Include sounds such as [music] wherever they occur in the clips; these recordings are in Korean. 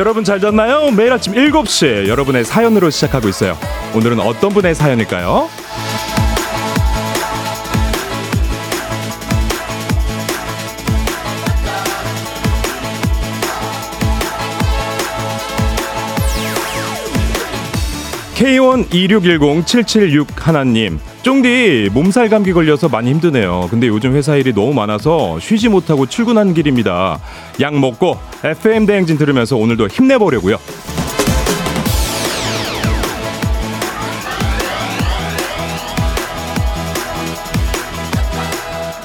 여러분 잘 잤나요? 매일 아침 7시 여러분의 사연으로 시작하고 있어요. 오늘은 어떤 분의 사연일까요? K12610-776 하나님 쫑디 몸살 감기 걸려서 많이 힘드네요 근데 요즘 회사 일이 너무 많아서 쉬지 못하고 출근하는 길입니다 약 먹고 FM 대행진 들으면서 오늘도 힘내보려고요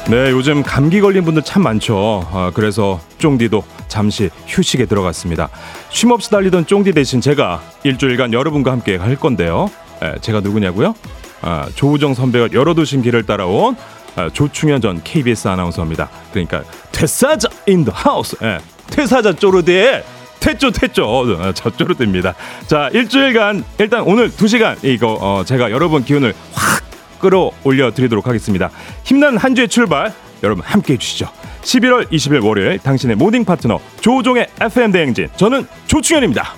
네, 요즘 감기 걸린 분들 참 많죠. 아, 그래서 쫑디도 잠시 휴식에 들어갔습니다. 쉼 없이 달리던 쫑디 대신 제가 일주일간 여러분과 함께 할 건데요. 에, 제가 누구냐고요? 아, 조우정 선배가 열어두신 길을 따라온 아, 조충현 전 KBS 아나운서입니다. 그러니까 퇴사자 in the house. 예, 퇴사자 쪼르데 퇴조 퇴조 어, 저 쪼르드입니다. 자 일주일간 일단 오늘 두 시간 이거 어, 제가 여러분 기운을 확 끌어올려 드리도록 하겠습니다. 힘나는 한 주의 출발 여러분 함께 해주시죠. 11월 20일 월요일 당신의 모닝 파트너 조우종의 FM 대행진 저는 조충현입니다.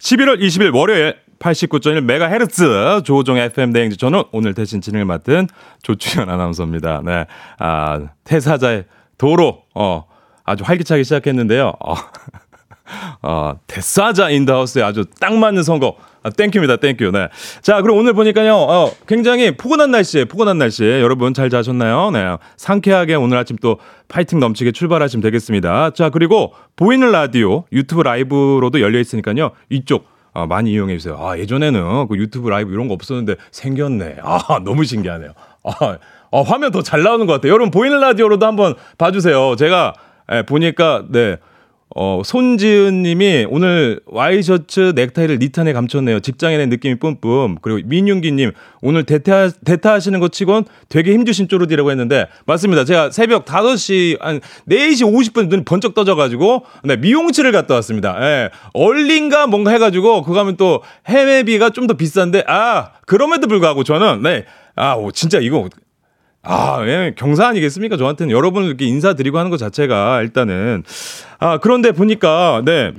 11월 20일 월요일 89.1MHz 조우종의 FM 대행진 저는 오늘 대신 진행을 맡은 조충현 아나운서입니다. 네, 아 퇴사자의 도로 어 아주 활기차게 시작했는데요. 어, [laughs] 어 퇴사자 in the house에 아주 딱 맞는 선곡 아, thank you입니다. Thank you. 네. 자, 그럼 오늘 보니까요, 어, 굉장히 포근한 날씨에, 포근한 날씨에 여러분 잘 자셨나요? 네. 상쾌하게 오늘 아침 또 파이팅 넘치게 출발하시면 되겠습니다. 자, 그리고 보이는 라디오, 유튜브 라이브로도 열려 있으니까요, 이쪽 아, 많이 이용해 주세요. 아, 예전에는 그 유튜브 라이브 이런 거 없었는데 생겼네. 아, [laughs] 너무 신기하네요. 아, 아 화면 더 잘 나오는 것 같아요. 여러분 보이는 라디오로도 한번 봐주세요. 제가 예, 보니까 네. 어, 손지은 님이 오늘 와이셔츠 넥타이를 니탄에 감췄네요. 직장에 낸 느낌이 뿜뿜. 그리고 민윤기 님, 오늘 대타, 대타 하시는 것 치곤 되게 힘주신 쪼르디라고 했는데, 맞습니다. 제가 새벽 5시, 한 4시 50분 눈이 번쩍 떠져가지고, 네, 미용실을 갔다 왔습니다. 예. 얼린가 뭔가 해가지고, 그거 하면 또 해매비가 좀 더 비싼데, 아, 그럼에도 불구하고 저는, 네, 아, 오, 진짜 이거 아, 예, 경사 아니겠습니까? 저한테는 여러분을 이렇게 인사드리고 하는 것 자체가 일단은. 아, 그런데 보니까, 네.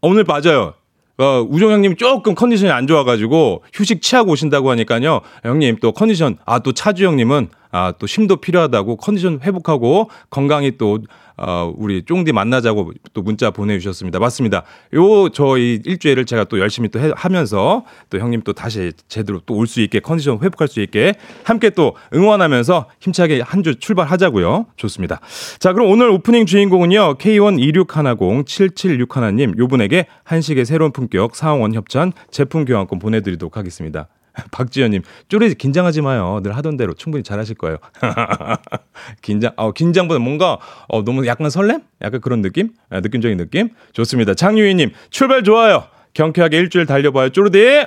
오늘 맞아요. 어, 우정 형님 조금 컨디션이 안 좋아가지고 휴식 취하고 오신다고 하니까요. 형님 또 컨디션, 아, 또 차주 형님은 아, 또 쉼도 필요하다고 컨디션 회복하고 건강히 또 어, 우리 쫑디 만나자고 또 문자 보내주셨습니다. 맞습니다. 요 저희 일주일을 제가 또 열심히 또 해, 하면서 또 형님 또 다시 제대로 또 올 수 있게 컨디션 회복할 수 있게 함께 또 응원하면서 힘차게 한 주 출발하자고요. 좋습니다. 자, 그럼 오늘 오프닝 주인공은요. K12610-7761님 요 분에게 한식의 새로운 품격 사원원 협찬 제품 교환권 보내드리도록 하겠습니다. [laughs] 박지현님, 쪼리 긴장하지 마요. 늘 하던 대로 충분히 잘하실 거예요. [laughs] 긴장, 어, 긴장보다 뭔가 어, 너무 약간 설렘? 약간 그런 느낌? 아, 느낌적인 느낌? 좋습니다. 장유희님, 출발 좋아요. 경쾌하게 일주일 달려봐요. 쪼르디!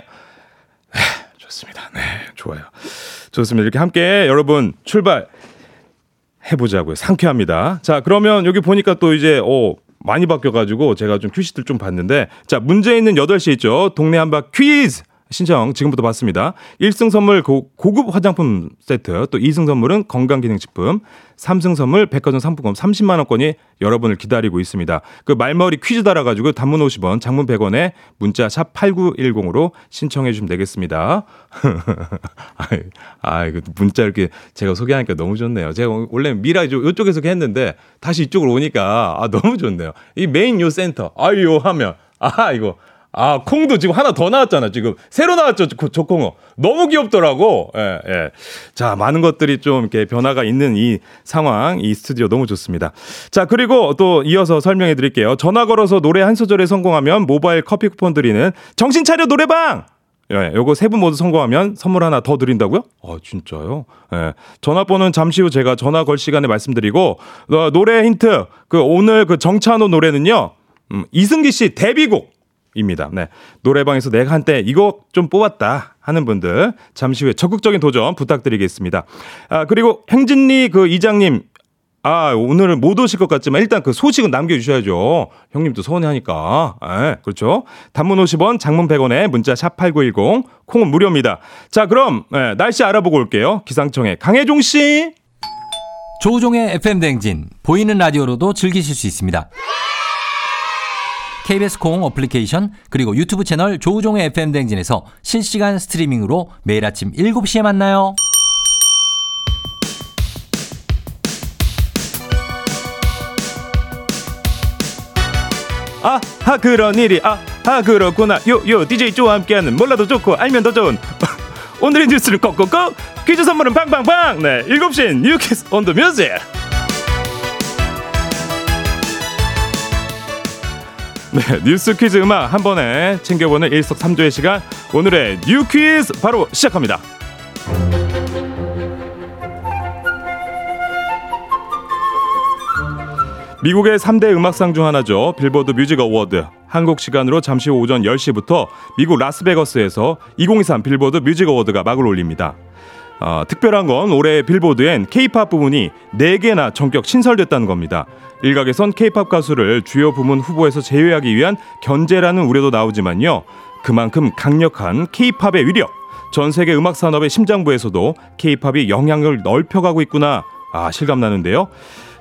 좋습니다. 네, 좋아요. 좋습니다. 이렇게 함께 여러분 출발 해보자고요. 상쾌합니다. 자, 그러면 여기 보니까 또 이제, 어, 많이 바뀌어가지고 제가 좀 퀴즈들 좀 봤는데, 자, 문제 있는 8시 있죠? 동네 한바 퀴즈! 신청 지금부터 받습니다. 1승 선물 고, 급 화장품 세트, 또 2승 선물은 건강기능식품, 3승 선물 백화점 상품권 30만 원권이 여러분을 기다리고 있습니다. 그 말머리 퀴즈 달아가지고 단문 50원, 장문 100원에 문자 샵 8910으로 신청해 주시면 되겠습니다. [laughs] 아이, 아이, 그 문자 이렇게 제가 소개하니까 너무 좋네요. 제가 원래 미라 이쪽에서 했는데 다시 이쪽으로 오니까 아, 너무 좋네요. 이 메인 요 센터, 아유 하면 아 이거 아, 콩도 지금 하나 더 나왔잖아, 지금. 새로 나왔죠, 저 콩어. 너무 귀엽더라고. 예, 예. 자, 많은 것들이 좀 이렇게 변화가 있는 이 상황, 이 스튜디오 너무 좋습니다. 자, 그리고 또 이어서 설명해 드릴게요. 전화 걸어서 노래 한 소절에 성공하면 모바일 커피 쿠폰 드리는 정신 차려 노래방! 예, 요거 세 분 모두 성공하면 선물 하나 더 드린다고요? 아, 진짜요? 예. 전화번호는 잠시 후 제가 전화 걸 시간에 말씀드리고, 어, 노래 힌트. 그 오늘 그 정찬호 노래는요, 음, 이승기 씨 데뷔곡. 입니다. 네. 노래방에서 내가 한때 이거 좀 뽑았다 하는 분들 잠시 후에 적극적인 도전 부탁드리겠습니다. 아, 그리고 행진리 그 이장님 아, 오늘은 못 오실 것 같지만 일단 그 소식은 남겨주셔야죠. 형님도 서운해 하니까. 예, 그렇죠. 단문 50원, 장문 100원에 문자 샵8910, 콩은 무료입니다. 자, 그럼, 예, 날씨 알아보고 올게요. 기상청의 강혜종 씨. 조우종의 FM대행진, 보이는 라디오로도 즐기실 수 있습니다. KBS 콩 어플리케이션 그리고 유튜브 채널 조우종의 FM 댕진에서 실시간 스트리밍으로 매일 아침 7시에 만나요. 아, 하 그런 일이 아, 하 그렇구나. 요, 요 DJ 조와 함께하는 몰라도 좋고 알면 더 좋은 [laughs] 오늘의 뉴스를 꼭꼭꼭 퀴즈 선물은 빵빵빵. 네, 7시엔 뉴퀴즈 on the music. 네, 뉴스 퀴즈 음악 한 번에 챙겨보는 일석삼조의 시간. 오늘의 뉴 퀴즈 바로 시작합니다. 미국의 3대 음악상 중 하나죠. 빌보드 뮤직 어워드. 한국 시간으로 잠시 후 오전 10시부터 미국 라스베거스에서 2023 빌보드 뮤직 어워드가 막을 올립니다. 어, 특별한 건 올해 빌보드엔 케이팝 부문이 4개나 전격 신설됐다는 겁니다. 일각에선 케이팝 가수를 주요 부문 후보에서 제외하기 위한 견제라는 우려도 나오지만요. 그만큼 강력한 케이팝의 위력, 전 세계 음악 산업의 심장부에서도 케이팝이 영향을 넓혀가고 있구나. 아, 실감나는데요.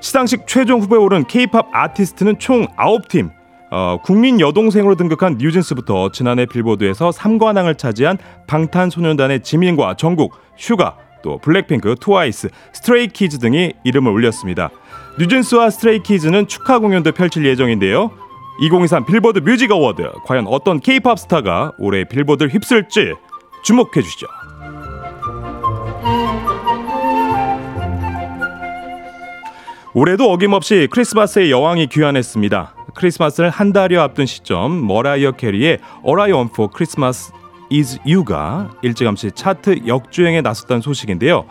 시상식 최종 후보에 오른 케이팝 아티스트는 총 9팀. 어, 국민 여동생으로 등극한 뉴진스부터 지난해 빌보드에서 3관왕을 차지한 방탄소년단의 지민과 정국, 슈가, 또 블랙핑크, 트와이스, 스트레이키즈 등이 이름을 올렸습니다. 뉴진스와 스트레이키즈는 축하 공연도 펼칠 예정인데요. 2023 빌보드 뮤직 어워드 과연 어떤 케이팝 스타가 올해 빌보드를 휩쓸지 주목해 주시죠. 올해도 어김없이 크리스마스의 여왕이 귀환했습니다. 크리스마스를 한 달여 앞둔 시점 머라이어 캐리의 All I Want for Christmas Is You가 일찌감치 차트 역주행에 나섰다는 소식인데요.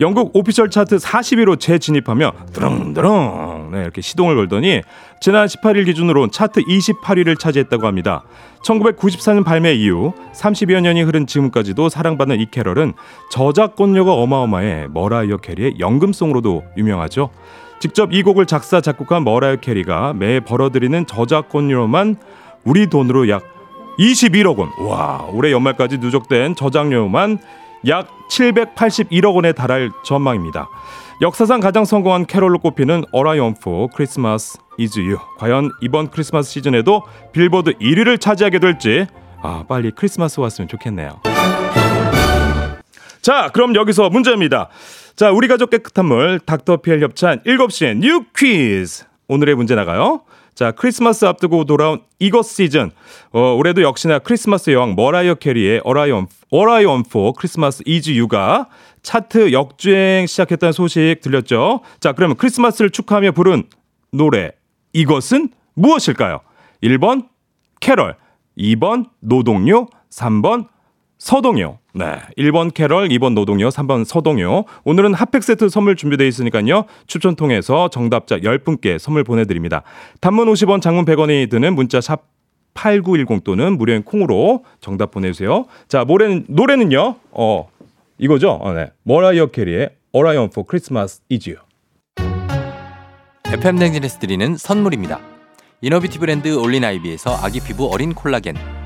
영국 오피셜 차트 40위로 재진입하며 드렁드렁 네, 이렇게 시동을 걸더니 지난 18일 기준으로 차트 28위를 차지했다고 합니다. 1994년 발매 이후 30여 년이 흐른 지금까지도 사랑받는 이 캐럴은 저작권료가 어마어마해 머라이어 캐리의 연금송으로도 유명하죠. 직접 이 곡을 작사 작곡한 머라이어 캐리가 매 벌어들이는 저작권료만 우리 돈으로 약 21억 원. 와, 올해 연말까지 누적된 저작료만 약 781억 원에 달할 전망입니다. 역사상 가장 성공한 캐롤로 꼽히는 For Christmas Is You. 과연 이번 크리스마스 시즌에도 빌보드 1위를 차지하게 될지 아 빨리 크리스마스 왔으면 좋겠네요. 자, 그럼 여기서 문제입니다. 자, 우리 가족 깨끗한 물 닥터피엘 협찬 7시에 뉴 퀴즈. 오늘의 문제 나가요. 자, 크리스마스 앞두고 돌아온 이것 시즌. 어, 올해도 역시나 크리스마스 여왕 머라이어 캐리의 어라이언 어라이언 포 크리스마스 이즈 유가 차트 역주행 시작했다는 소식 들렸죠? 자, 그러면 크리스마스를 축하하며 부른 노래 이것은 무엇일까요? 1번 캐럴, 2번 노동요, 3번 서동요. 네. 1번 캐럴, 2번 노동요, 3번 서동요. 오늘은 핫팩 세트 선물 준비되어 있으니까요. 추천 통해서 정답자 10분께 선물 보내드립니다. 단문 50원, 장문 100원이 드는 문자 샵 8910 또는 무료인 콩으로 정답 보내주세요. 자, 노래는, 노래는요, 어, 이거죠? 어, 네. 머라이어 캐리의 Want for Christmas is You. FM 댕진에서 드리는 선물입니다. 이너뷰티 브랜드 올린아이비에서 아기 피부 어린 콜라겐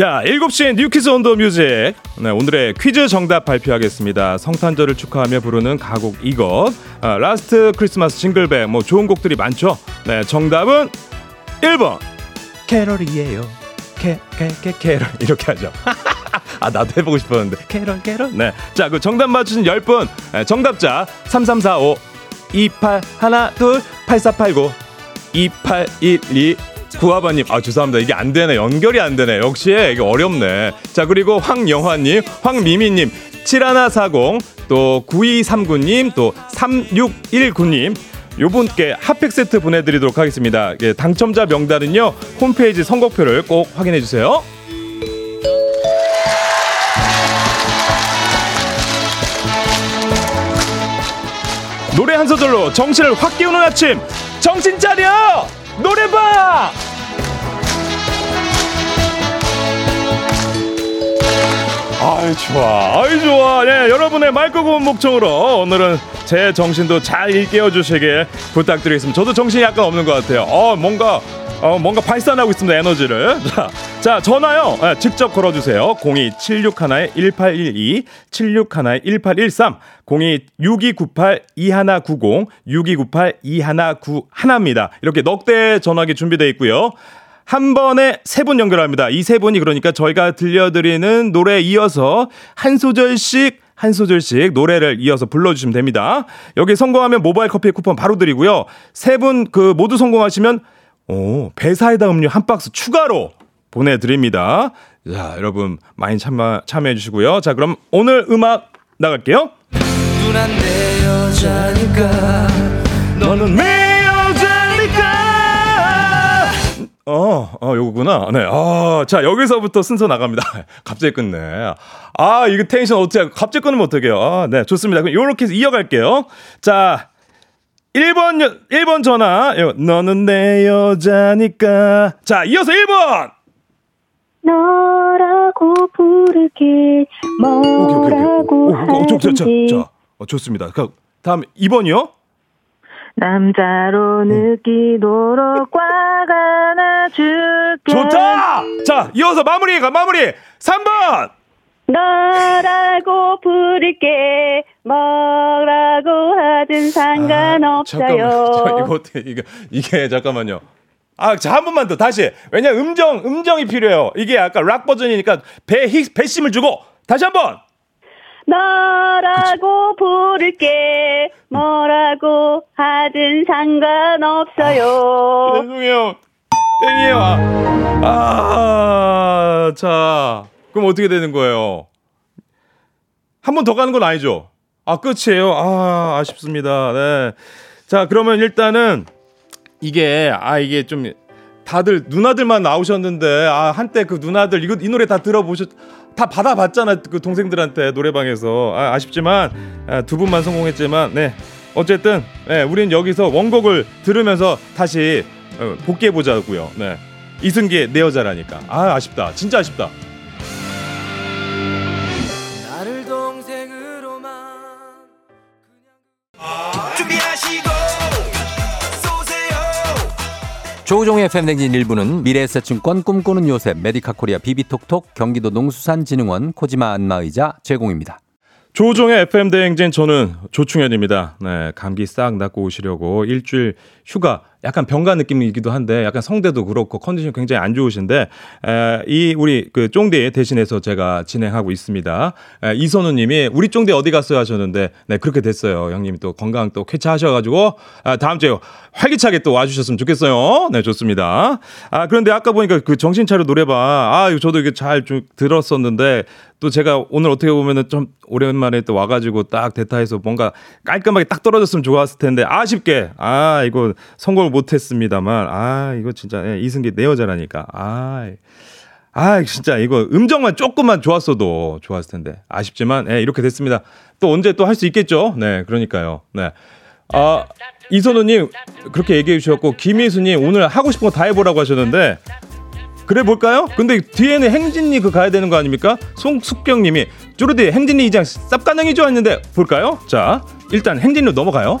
자, 7시 뉴퀴즈 on the music. 네, 오늘의 퀴즈 정답 발표하겠습니다. 성탄절을 축하하며 부르는 가곡 이것. 아, Last Christmas Jingle Bell. 뭐 좋은 곡들이 많죠. 네, 정답은 1번. 캐럴이에요. 캐, 캐, 캐, 캐럴. [laughs] 이렇게 하죠. [laughs] 아, 나도 해보고 싶었는데. 캐럴, 캐럴. 네. 자, 그 정답 맞추신 10분. 네, 정답자 3345 28 하나 둘8489 2812 구하바님, 아 죄송합니다. 이게 안 되네. 연결이 안 되네. 역시 이게 어렵네. 자 그리고 황영화님, 황미미님, 7140, 또 9239님, 또 3619님. 요 분께 핫팩 세트 보내드리도록 하겠습니다. 예, 당첨자 명단은요 홈페이지 선곡표를 꼭 확인해 주세요. 노래 한 소절로 정신을 확 깨우는 아침 정신 차려 노래방! 아이 좋아. 아이 좋아. 네 여러분의 맑고 목청으로 오늘은 제 정신도 잘 일깨워 주시길 부탁드리겠습니다. 저도 정신이 약간 없는 것 같아요. 어 뭔가 어, 뭔가 발산하고 있습니다 에너지를 [laughs] 자, 자 전화요 네, 직접 걸어주세요 02-761-1812 761-1813 02-6298-2190 6298-2191입니다 이렇게 넉대 전화기 준비되어 있고요 한 번에 세 분 연결합니다. 이 세 분이 그러니까 저희가 들려드리는 노래에 이어서 한 소절씩 한 소절씩 노래를 이어서 불러주시면 됩니다. 여기 성공하면 모바일 커피 쿠폰 바로 드리고요. 세 분 그 모두 성공하시면 오 배사이다 음료 한 박스 추가로 보내드립니다. 자 여러분 많이 참여 참여해 주시고요. 자 그럼 오늘 음악 나갈게요. 누난 내 여자니까 너는 내 여자니까. 어, 어, 요거구나. 네. 아, 자, 여기서부터 순서 나갑니다. [laughs] 갑자기 끊네. 아, 이거 텐션 어떻게, 갑자기 끊으면 어떡해요. 아, 네, 좋습니다. 그럼 요렇게 해서 이어갈게요. 자, 1번, 여, 1번 전화. 요, 너는 내 여자니까. 자, 이어서 1번! 너라고 부르게 오케이, 오케이, 오케이. 뭐라고 오, 오, 오, 저, 저, 자, 하는지 자, 어, 좋습니다. 그, 다음 2번이요? 남자로 느끼도록 화가 나줄게 좋다! 자, 이어서 마무리가, 마무리! 3번! 너라고 부를게 뭐라고 하든. 저, 상관없어요 [laughs] 이거 어떻게 이게 이게 잠깐만요. 아, 자 한 번만 더 다시. 왜냐 음정 음정이 필요해요. 이게 아까 락 버전이니까 배 히, 배심을 주고 다시 한 번. 너라고 부를게 뭐라고 하든 상관없어요 죄송해요. 땡이에요. 아, 아, 자, 그럼 어떻게 되는 거예요? 한 번 더 가는 건 아니죠? 아, 끝이에요. 아, 아쉽습니다. 네. 자, 그러면 일단은 이게 아 이게 좀 다들 누나들만 나오셨는데 아 한때 그 누나들 이거 이 노래 다 들어보셨 다 받아봤잖아 그 동생들한테 노래방에서. 아, 아쉽지만 아, 두 분만 성공했지만 네. 어쨌든 네 우리는 여기서 원곡을 들으면서 다시 어, 복귀해 보자고요. 네. 이승기의 내 여자라니까. 아 아쉽다. 진짜 아쉽다 조우종의 FM 댕진 1부는 미래에셋증권 꿈꾸는 요셉 메디카 코리아 비비톡톡 경기도 농수산진흥원 코지마 안마의자 제공입니다. 조우종의 FM 대행진 저는 조충현입니다. 네, 감기 싹 낫고 오시려고 일주일 휴가 약간 병가 느낌이기도 한데 약간 성대도 그렇고 컨디션 굉장히 안 좋으신데 에, 이 우리 그 쫑디 대신해서 제가 진행하고 있습니다. 에, 이선우님이 우리 쫑디 어디 갔어요 하셨는데 네 그렇게 됐어요. 형님이 또 건강 또 쾌차하셔가지고 아, 다음 주에 활기차게 또 와주셨으면 좋겠어요. 네 좋습니다. 아 그런데 아까 보니까 그 정신 차려 노래방 아 이거 저도 이게 잘 좀 들었었는데 또 제가 오늘 어떻게 보면은 좀 오랜만에 또 와가지고 딱 대타에서 뭔가 깔끔하게 딱 떨어졌으면 좋았을 텐데 아쉽게 아 이거 성공을 못했습니다만 아 이거 진짜 예, 이승기 내 여자라니까 아. 아, 진짜 이거 음정만 조금만 좋았어도 좋았을 텐데 아쉽지만 예, 이렇게 됐습니다. 또 언제 또 할 수 있겠죠? 네, 그러니까요. 네. 아, 이선우님 그렇게 얘기해 주셨고 김희수님 오늘 하고 싶은 거 다 해보라고 하셨는데 그래 볼까요? 근데 뒤에는 행진이 그 가야 되는 거 아닙니까? 송숙경님이 쪼르디 행진이 이장 쌉가능이죠 했는데 볼까요? 자 일단 행진으로 넘어가요.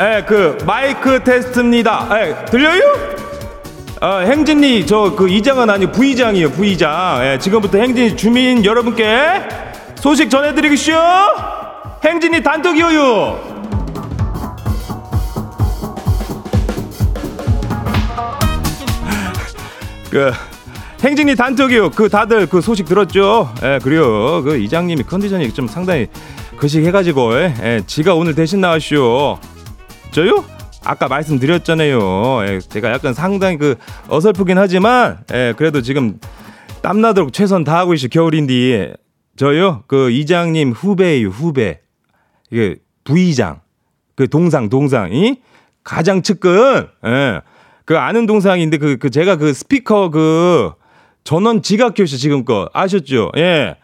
예, 그 마이크 테스트입니다. 예, 들려요? 어, 행진이 저 그 이장은 아니고 부이장이에요, 부이장. 예, 지금부터 행진이 주민 여러분께 소식 전해드리겠슈. 행진이 단톡이요. [laughs] 그 행진이 단톡이요. 그 다들 그 소식 들었죠? 예, 그래요. 그 이장님이 컨디션이 좀 상당히 거식해가지고 예, 예, 지가 오늘 대신 나왔쇼. 저요? 아까 말씀드렸잖아요. 예, 제가 약간 상당히 그 어설프긴 하지만 예, 그래도 지금 땀나도록 최선 다하고 있어 겨울인데 저요 그 이장님 후배예요 후배 이게 부이장 그 동상 동상이 가장 측근 예. 그 아는 동상인데 그, 그 제가 그 스피커 그 전원 지각교시 지금껏 아셨죠? 예.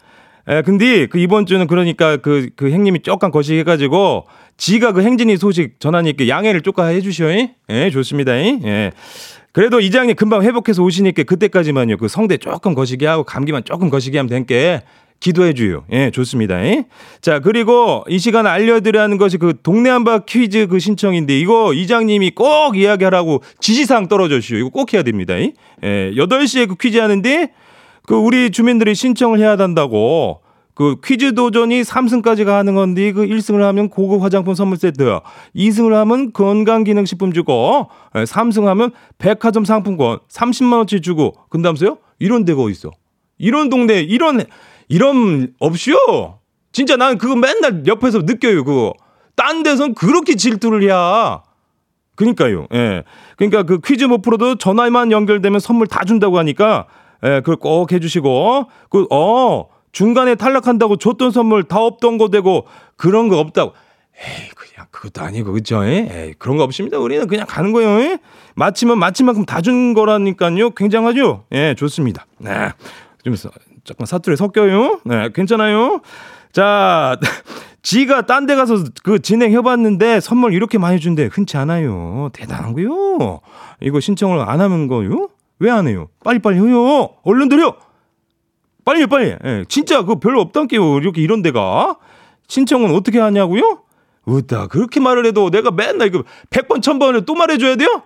예, 근데 그 이번 주는 그러니까 그, 그 행님이 조금 거시해가지고 지가 그 행진이 소식 전하니까 양해를 조금 해주시오. 예, 좋습니다. 예. 그래도 이장님 금방 회복해서 오시니까 그때까지만요. 그 성대 조금 거시게 하고 감기만 조금 거시게 하면 되니까 기도해 줘요. 예, 좋습니다. 자, 그리고 이 시간 알려드려야 하는 것이 그 동네 한바 퀴즈 그 신청인데 이거 이장님이 꼭 이야기하라고 지시사항 떨어졌슈. 이거 꼭 해야 됩니다. 예, 8시에 그 퀴즈 하는데 그 우리 주민들이 신청을 해야 한다고 그 퀴즈 도전이 3승까지 가는 건데 그 1승을 하면 고급 화장품 선물 세트, 2승을 하면 건강기능식품 주고, 3승 하면 백화점 상품권 30만 원치 주고, 근다면서요? 이런 데가 어디 있어? 이런 동네 이런 이런 없슈? 진짜 난 그거 맨날 옆에서 느껴요 그거. 딴 데선 그렇게 질투를 해야. 그니까요. 예. 그러니까 그 퀴즈 못 풀어도 전화만 연결되면 선물 다 준다고 하니까 예, 그걸 꼭 해주시고 그 어. 중간에 탈락한다고 줬던 선물 다 없던 거 되고 그런 거 없다고. 에이 그냥 그것도 아니고 그죠? 에이 그런 거 없습니다. 우리는 그냥 가는 거예요. 에? 마치면 마친 만큼 다 준 거라니까요. 굉장하죠? 예, 좋습니다. 네. 좀 서- 조금 사투리 섞여요. 네, 괜찮아요. 자, [laughs] 지가 딴 데 가서 그 진행해봤는데 선물 이렇게 많이 준대 흔치 않아요. 대단한 거요. 이거 신청을 안 하는 거요? 왜 안 해요? 빨리빨리 해요. 얼른 드려. 빨리 빨리. 예, 진짜 그거 별로 없단게요. 이렇게 이런 데가 신청은 어떻게 하냐고요? 으따 그렇게 말을 해도 내가 맨날 이거 100번 1000번을 또 말해줘야 돼요?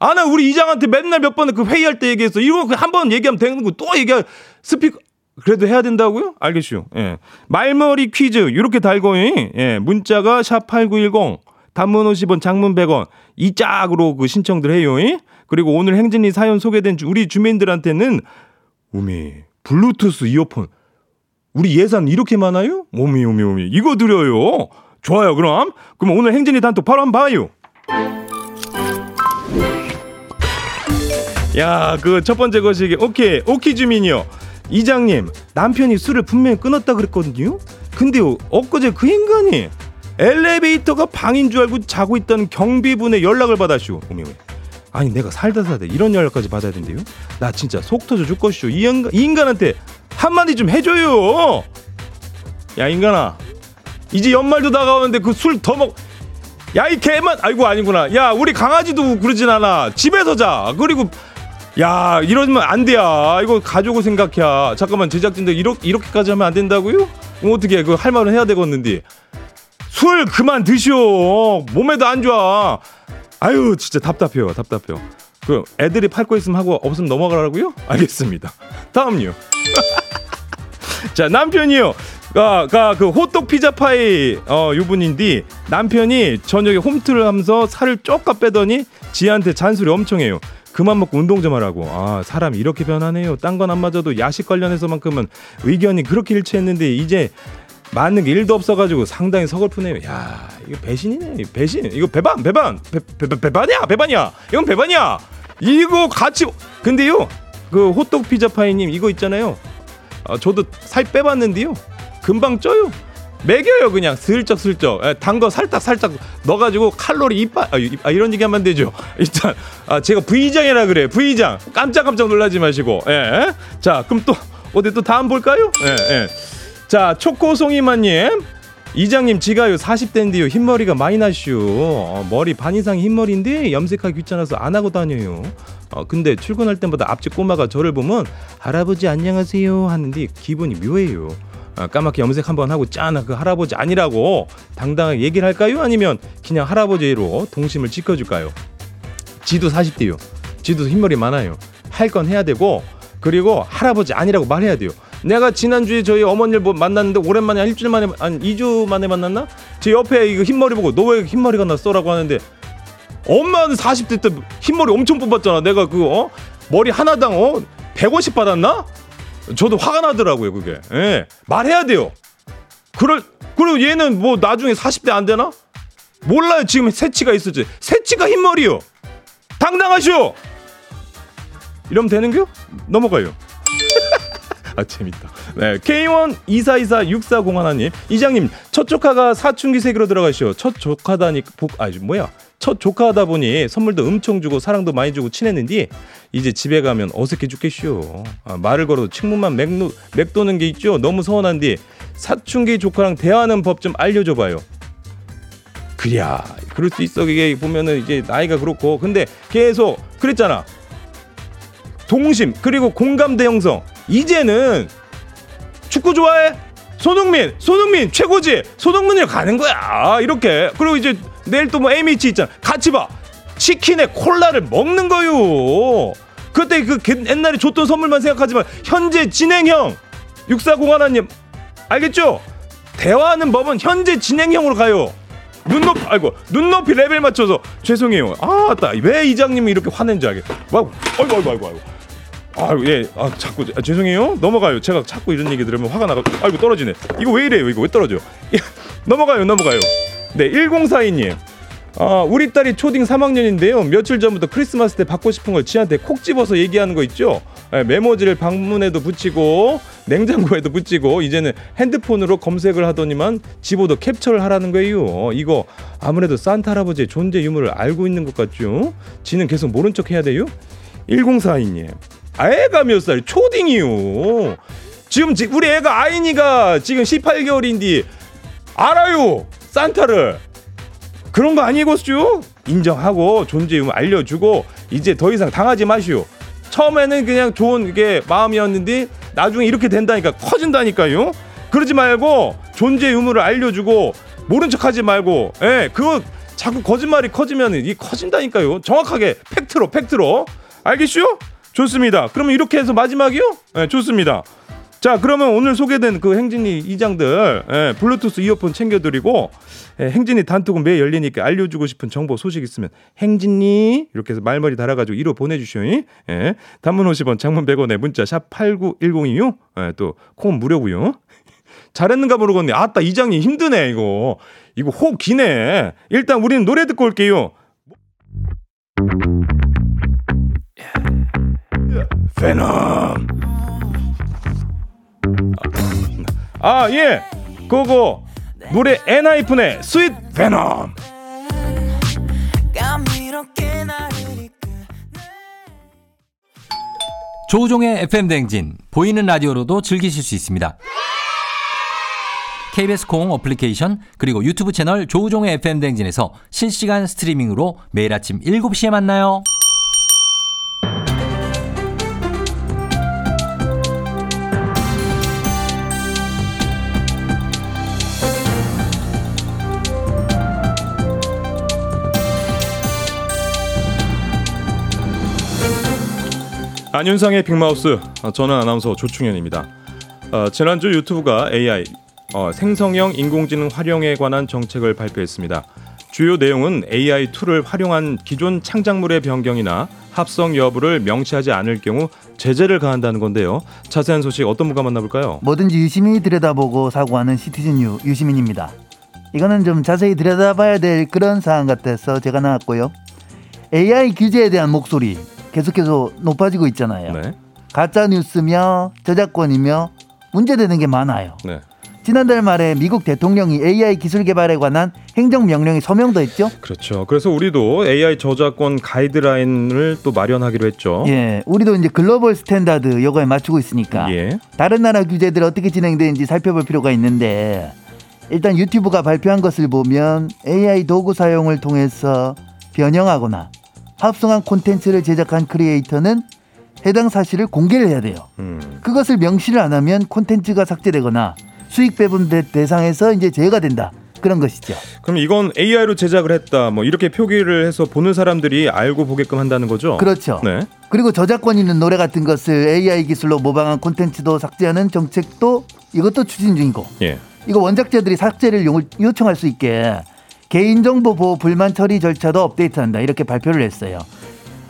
아 나 우리 이장한테 맨날 몇 번 그 회의할 때 얘기했어. 이거 한 번 얘기하면 되는 거 또 얘기할 스피커 그래도 해야 된다고요? 알겠슈. 예. 말머리 퀴즈 이렇게 달고 예. 문자가 샵8910 단문 50원, 장문 100원 이 짝으로 그 신청들 해요. 예? 그리고 오늘 행진이 사연 소개된 주- 우리 주민들한테는 우미 블루투스 이어폰 우리 예산 이렇게 많아요? 오미 오미 오미 이거 드려요. 좋아요 그럼 그럼 오늘 행진이 단톡 바로 한번 봐요. 야, 그 첫 번째 거시기 오케이 오키 주민이요. 이장님 남편이 술을 분명히 끊었다 그랬거든요. 근데요 엊그제 그 인간이 엘리베이터가 방인 줄 알고 자고 있다는 경비분의 연락을 받았슈. 오미 오미. 아니 내가 살다 살다 이런 연락까지 받아야 된대요? 나 진짜 속 터져 죽겠쇼 이, 인간, 이 인간한테 한마디 좀 해줘요. 야 인간아. 이제 연말도 다가오는데 그 술 더 먹... 야 이 개만 아이고 아니구나. 야 우리 강아지도 그러진 않아. 집에서 자. 그리고 야 이러면 안 돼야. 이거 가족을 생각해 잠깐만 제작진들 이렇게, 이렇게까지 하면 안 된다고요? 어떻게 그 할 말은 해야 되겠는데. 술 그만 드시오. 몸에도 안 좋아 아유 진짜 답답해요 답답해요. 그 애들이 팔 거 있으면 하고 없으면 넘어가라고요? 알겠습니다. 다음요. [laughs] 자 남편이요. 가 가 그 호떡 피자 파이 어 유분인데 남편이 저녁에 홈트를 하면서 살을 쪼까 빼더니 지한테 잔소리 엄청 해요. 그만 먹고 운동 좀 하라고. 아 사람이 이렇게 변하네요. 딴 건 안 맞아도 야식 관련해서만큼은 의견이 그렇게 일치했는데 이제 맞는 게 일도 없어가지고 상당히 서글프네요. 야 이거 배신이네. 배신. 이거 배반 배반 배, 배, 배, 배반이야 배반이야. 이건 배반이야. 이거 같이 근데요 그 호떡 피자 파이님 이거 있잖아요. 아, 저도 살 빼봤는데요 금방 쪄요. 먹여요 그냥 슬쩍슬쩍 단 거 살짝 살짝 넣어가지고 칼로리 이빨 아, 이- 아, 이런 얘기 하면 안 되죠 [laughs] 일단 아, 제가 V장이라 그래 V장 깜짝깜짝 놀라지 마시고 예. 자 그럼 또 어디 또 다음 볼까요 예, 예. 자 초코송이마님 이장님 지가요 40대인데요 흰머리가 많이 나슈 어, 머리 반 이상이 흰머리인데 염색하기 귀찮아서 안 하고 다녀요 어, 근데 출근할 때마다 앞집 꼬마가 저를 보면 할아버지 안녕하세요 하는데 기분이 묘해요 아, 까맣게 염색 한번 하고 짠 그 할아버지 아니라고 당당하게 얘기를 할까요 아니면 그냥 할아버지로 동심을 지켜줄까요 지도 40대요. 지도 흰머리 많아요. 할 건 해야 되고 그리고 할아버지 아니라고 말해야 돼요. 내가 지난주에 저희 어머니를 뭐 만났는데 오랜만에 한 일주일 만에 한 2주 만에 만났나? 제 옆에 이거 흰머리 보고 너 왜 흰머리가 났어라고 하는데 엄마는 40대 때 흰머리 엄청 뽑았잖아. 내가 그 어? 머리 하나당 어? 150 받았나? 저도 화가 나더라고요, 그게. 예. 말해야 돼요. 그럴 그리고 얘는 뭐 나중에 40대 안 되나? 몰라요. 지금 새치가 있었지. 새치가 흰머리요. 당당하시오. 이러면 되는겨? 넘어가요. 아 재밌다. 네, K1 2424 6401님 이장님 첫 조카가 사춘기 세계로 들어가시오. 첫 조카다니 복 아니 뭐야? 첫 조카다 보니 선물도 엄청 주고 사랑도 많이 주고 친했는데 이제 집에 가면 어색해 죽겠쇼. 아, 말을 걸어도 친문만 맥노, 맥도는 게 있죠. 너무 서운한데 사춘기 조카랑 대화하는 법 좀 알려줘봐요. 그래야 그럴 수 있어 이게 보면은 이제 나이가 그렇고 근데 계속 그랬잖아 동심 그리고 공감대 형성. 이제는 축구 좋아해? 손흥민 손흥민 최고지. 손흥민을 가는 거야. 이렇게. 그리고 이제 내일 또뭐 A매치 있잖아. 같이 봐. 치킨에 콜라를 먹는 거요. 그때 그 개- 옛날에 줬던 선물만 생각하지만 현재 진행형. 6401님 알겠죠? 대화하는 법은 현재 진행형으로 가요. 눈높이 아이고 눈높이 레벨 맞춰서 죄송해요. 아따 왜 이장님이 이렇게 화낸지 알겠. 막 아이고 아이고 아이고 아이고. 아유 예, 아 자꾸 아, 죄송해요. 넘어가요. 제가 자꾸 이런 얘기 들으면 화가 나가. 아이고 떨어지네. 이거 왜 이래요? 이거 왜 떨어져? 넘어가요, 넘어가요. 네, 1042님. 아, 우리 딸이 초딩 3학년인데요. 며칠 전부터 크리스마스 때 받고 싶은 걸 지한테 콕 집어서 얘기하는 거 있죠? 예, 메모지를 방문에도 붙이고 냉장고에도 붙이고 이제는 핸드폰으로 검색을 하더니만 집어도 캡처를 하라는 거예요. 이거 아무래도 산타 할아버지의 존재 유무를 알고 있는 것 같죠? 지는 계속 모른 척 해야 돼요? 1042님. 애가 몇 살? 초딩이요. 지금 지- 우리 애가 아이니가 지금 18개월인데 알아요. 산타를. 그런 거 아니겠죠? 인정하고 존재 유무 알려주고 이제 더 이상 당하지 마시오. 처음에는 그냥 좋은 게 마음이었는데 나중에 이렇게 된다니까 커진다니까요. 그러지 말고 존재 유무를 알려주고 모른 척하지 말고, 예, 그거 자꾸 거짓말이 커지면 이게 커진다니까요. 정확하게 팩트로 팩트로 알겠슈? 좋습니다. 그러면 이렇게 해서 마지막이요? 예, 좋습니다. 자 그러면 오늘 소개된 그 행진이 이장들 예, 블루투스 이어폰 챙겨드리고 예, 행진이 단톡은 매일 열리니까 알려주고 싶은 정보 소식 있으면 행진이 이렇게 해서 말머리 달아가지고 1호 보내주시오. 예, 단문 50원 장문 100원에 문자 샵 8910이요. 예, 또콩 무료고요. [laughs] 잘했는가 모르겠네. 아따 이장님 힘드네 이거. 이거 호흡 기네. 일단 우리는 노래 듣고 올게요 페놈 아, 예. 그거 노래 엔하이픈의 Sweet 이끌 조우종의 FM 댕진 보이는 라디오로도 즐기실 수 있습니다. KBS 콩 어플리케이션 그리고 유튜브 채널 조우종의 FM 댕진에서 실시간 스트리밍으로 매일 아침 7시에 만나요. 안윤상의 빅마우스 어, 저는 아나운서 조충현입니다. 어, 지난주 유튜브가 AI 어, 생성형 인공지능 활용에 관한 정책을 발표했습니다. 주요 내용은 AI 툴을 활용한 기존 창작물의 변경이나 합성 여부를 명시하지 않을 경우 제재를 가한다는 건데요. 자세한 소식 어떤 분과 만나볼까요? 뭐든지 유심히 들여다보고 사고하는 citizen 유 유시민입니다. 이거는 좀 자세히 들여다봐야 될 그런 사안 같아서 제가 나왔고요. AI 규제에 대한 목소리 계속해서 높아지고 있잖아요. 네, 가짜 뉴스며 저작권이며 문제되는 게 많아요. 네, 지난달 말에 미국 대통령이 AI 기술 개발에 관한 행정 명령이 서명도 했죠. 그렇죠. 그래서 우리도 AI 저작권 가이드라인을 또 마련하기로 했죠. 예, 우리도 이제 global standard 요거에 맞추고 있으니까 예. 다른 나라 규제들 어떻게 진행되는지 살펴볼 필요가 있는데 일단 유튜브가 발표한 것을 보면 AI 도구 사용을 통해서 변형하거나 합성한 콘텐츠를 제작한 크리에이터는 해당 사실을 공개를 해야 돼요. 음. 그것을 명시를 안 하면 콘텐츠가 삭제되거나 수익 배분 대- 대상에서 이제 제외가 된다. 그런 것이죠. 그럼 이건 AI로 제작을 했다. 뭐 이렇게 표기를 해서 보는 사람들이 알고 보게끔 한다는 거죠. 그렇죠. 네. 그리고 저작권 있는 노래 같은 것을 AI 기술로 모방한 콘텐츠도 삭제하는 정책도 이것도 추진 중이고 예. 이거 원작자들이 삭제를 요- 요청할 수 있게 개인정보 보호 불만 처리 절차도 업데이트한다 이렇게 발표를 했어요.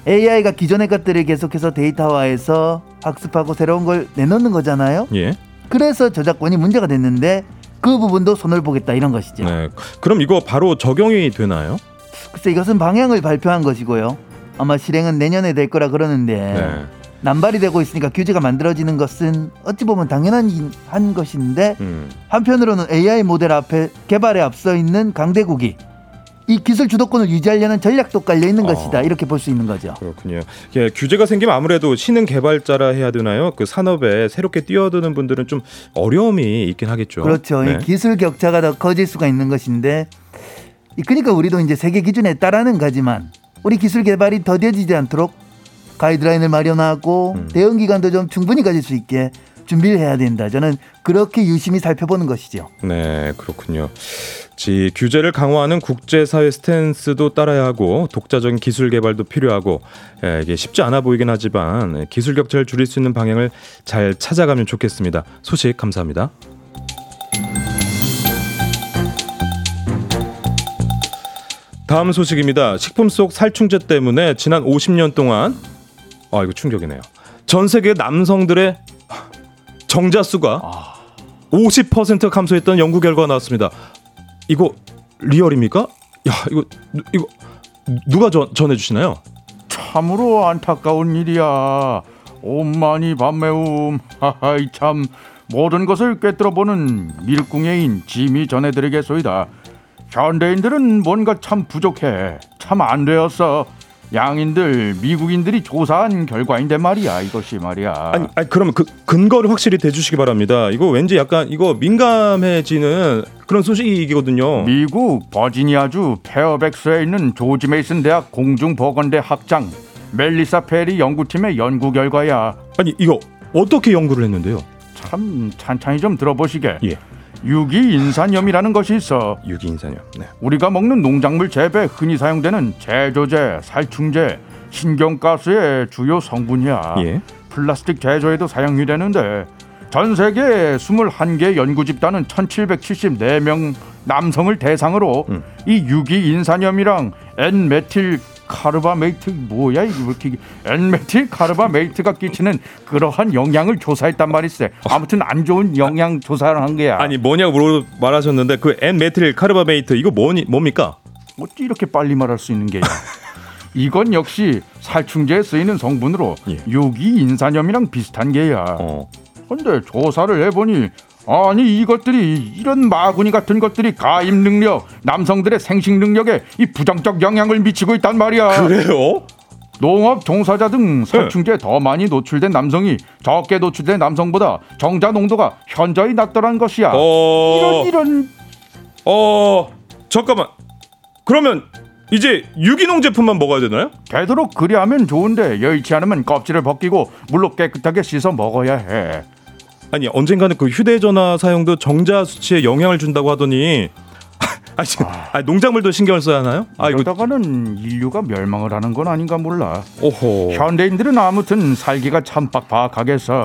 AI가 기존의 것들을 계속해서 데이터화해서 학습하고 새로운 걸 내놓는 거잖아요. 예. 그래서 저작권이 문제가 됐는데 그 부분도 손을 보겠다 이런 것이죠. 네. 그럼 이거 바로 적용이 되나요? 글쎄 이것은 방향을 발표한 것이고요. 아마 실행은 내년에 될 거라 그러는데 네. 남발이 되고 있으니까 규제가 만들어지는 것은 어찌 보면 당연한 일- 한 것인데 음. 한편으로는 AI 모델 앞에 개발에 앞서 있는 강대국이 이 기술 주도권을 유지하려는 전략도 깔려 있는 어. 것이다 이렇게 볼 수 있는 거죠. 그렇군요. 예, 규제가 생기면 아무래도 신흥 개발자라 해야 되나요? 그 산업에 새롭게 뛰어드는 분들은 좀 어려움이 있긴 하겠죠. 그렇죠. 네. 이 기술 격차가 더 커질 수가 있는 것인데 이- 그러니까 우리도 이제 세계 기준에 따라는 가지만 우리 기술 개발이 더뎌지지 않도록 가이드라인을 마련하고 음. 대응 기간도 좀 충분히 가질 수 있게 준비를 해야 된다. 저는 그렇게 유심히 살펴보는 것이죠. 네, 그렇군요. 지 규제를 강화하는 국제사회 스탠스도 따라야 하고 독자적인 기술 개발도 필요하고 예, 이게 쉽지 않아 보이긴 하지만 기술 격차를 줄일 수 있는 방향을 잘 찾아가면 좋겠습니다. 소식 감사합니다. 다음 소식입니다. 식품 속 살충제 때문에 지난 50년 동안 아 이거 충격이네요. 전 세계 남성들의 정자 수가 50% 감소했던 연구 결과가 나왔습니다. 이거 리얼입니까? 야 이거 누- 이거 누가 전, 전해주시나요? 참으로 안타까운 일이야. 온만이 밤매움. [laughs] 하하이 참 모든 것을 꿰뚫어보는 밀궁예인 짐이 전해드리겠소이다. 현대인들은 뭔가 참 부족해. 참 안 되었어. 양인들, 미국인들이 조사한 결과인데 말이야. 이것이 말이야. 아니, 아니 그러면 그 근거를 확실히 대주시기 바랍니다. 이거 왠지 약간 이거 민감해지는 그런 소식이거든요. 미국 버지니아주 페어백스에 있는 조지 메이슨 대학 공중보건대 학장 멜리사 페리 연구팀의 연구 결과야. 아니 이거 어떻게 연구를 했는데요? 참 찬찬히 좀 들어보시게. 예, 유기 인산염이라는 것이 있어. 유기인산염. 네. 우리가 먹는 농작물 재배에 흔히 사용되는 제조제, 살충제, 신경가스의 주요 성분이야. 예. 플라스틱 제조에도 사용이 되는데 전 세계 21개 연구 집단은 1774명 남성을 대상으로 음. 이 유기 인산염이랑 N메틸 카르바메이트 뭐야 이게 왜 이렇게 N메틸 카르바메이트가 끼치는 그러한 영향을 조사했단 말이세. 아무튼 안 좋은 영향 조사를 한 거야. 아니 뭐냐고 물어 말하셨는데 그 N-메틸 카르바메이트 이거 뭐니 뭡니까? 어찌 이렇게 빨리 말할 수 있는 게야? 이건 역시 살충제에 쓰이는 성분으로 예. 유기 인산염이랑 비슷한 게야. 어. 근데 조사를 해보니 아니 이것들이 이런 마구니 같은 것들이 가임 능력, 남성들의 생식 능력에 이 부정적 영향을 미치고 있단 말이야. 그래요? 농업 종사자 등 살충제에 더 많이 노출된 남성이 적게 노출된 남성보다 정자 농도가 현저히 낮더란 것이야. 어, 이런 이런 어, 잠깐만. 그러면 이제 유기농 제품만 먹어야 되나요? 되도록 그리하면 좋은데 여의치 않으면 껍질을 벗기고 물로 깨끗하게 씻어 먹어야 해. 아니 언젠가는 그 휴대전화 사용도 정자 수치에 영향을 준다고 하더니 아니, 아니 농작물도 신경을 써야 하나요? 아 이러다가는 인류가 멸망을 하는 건 아닌가 몰라. 오호. 현대인들은 아무튼 살기가 참 빡빡하겠어.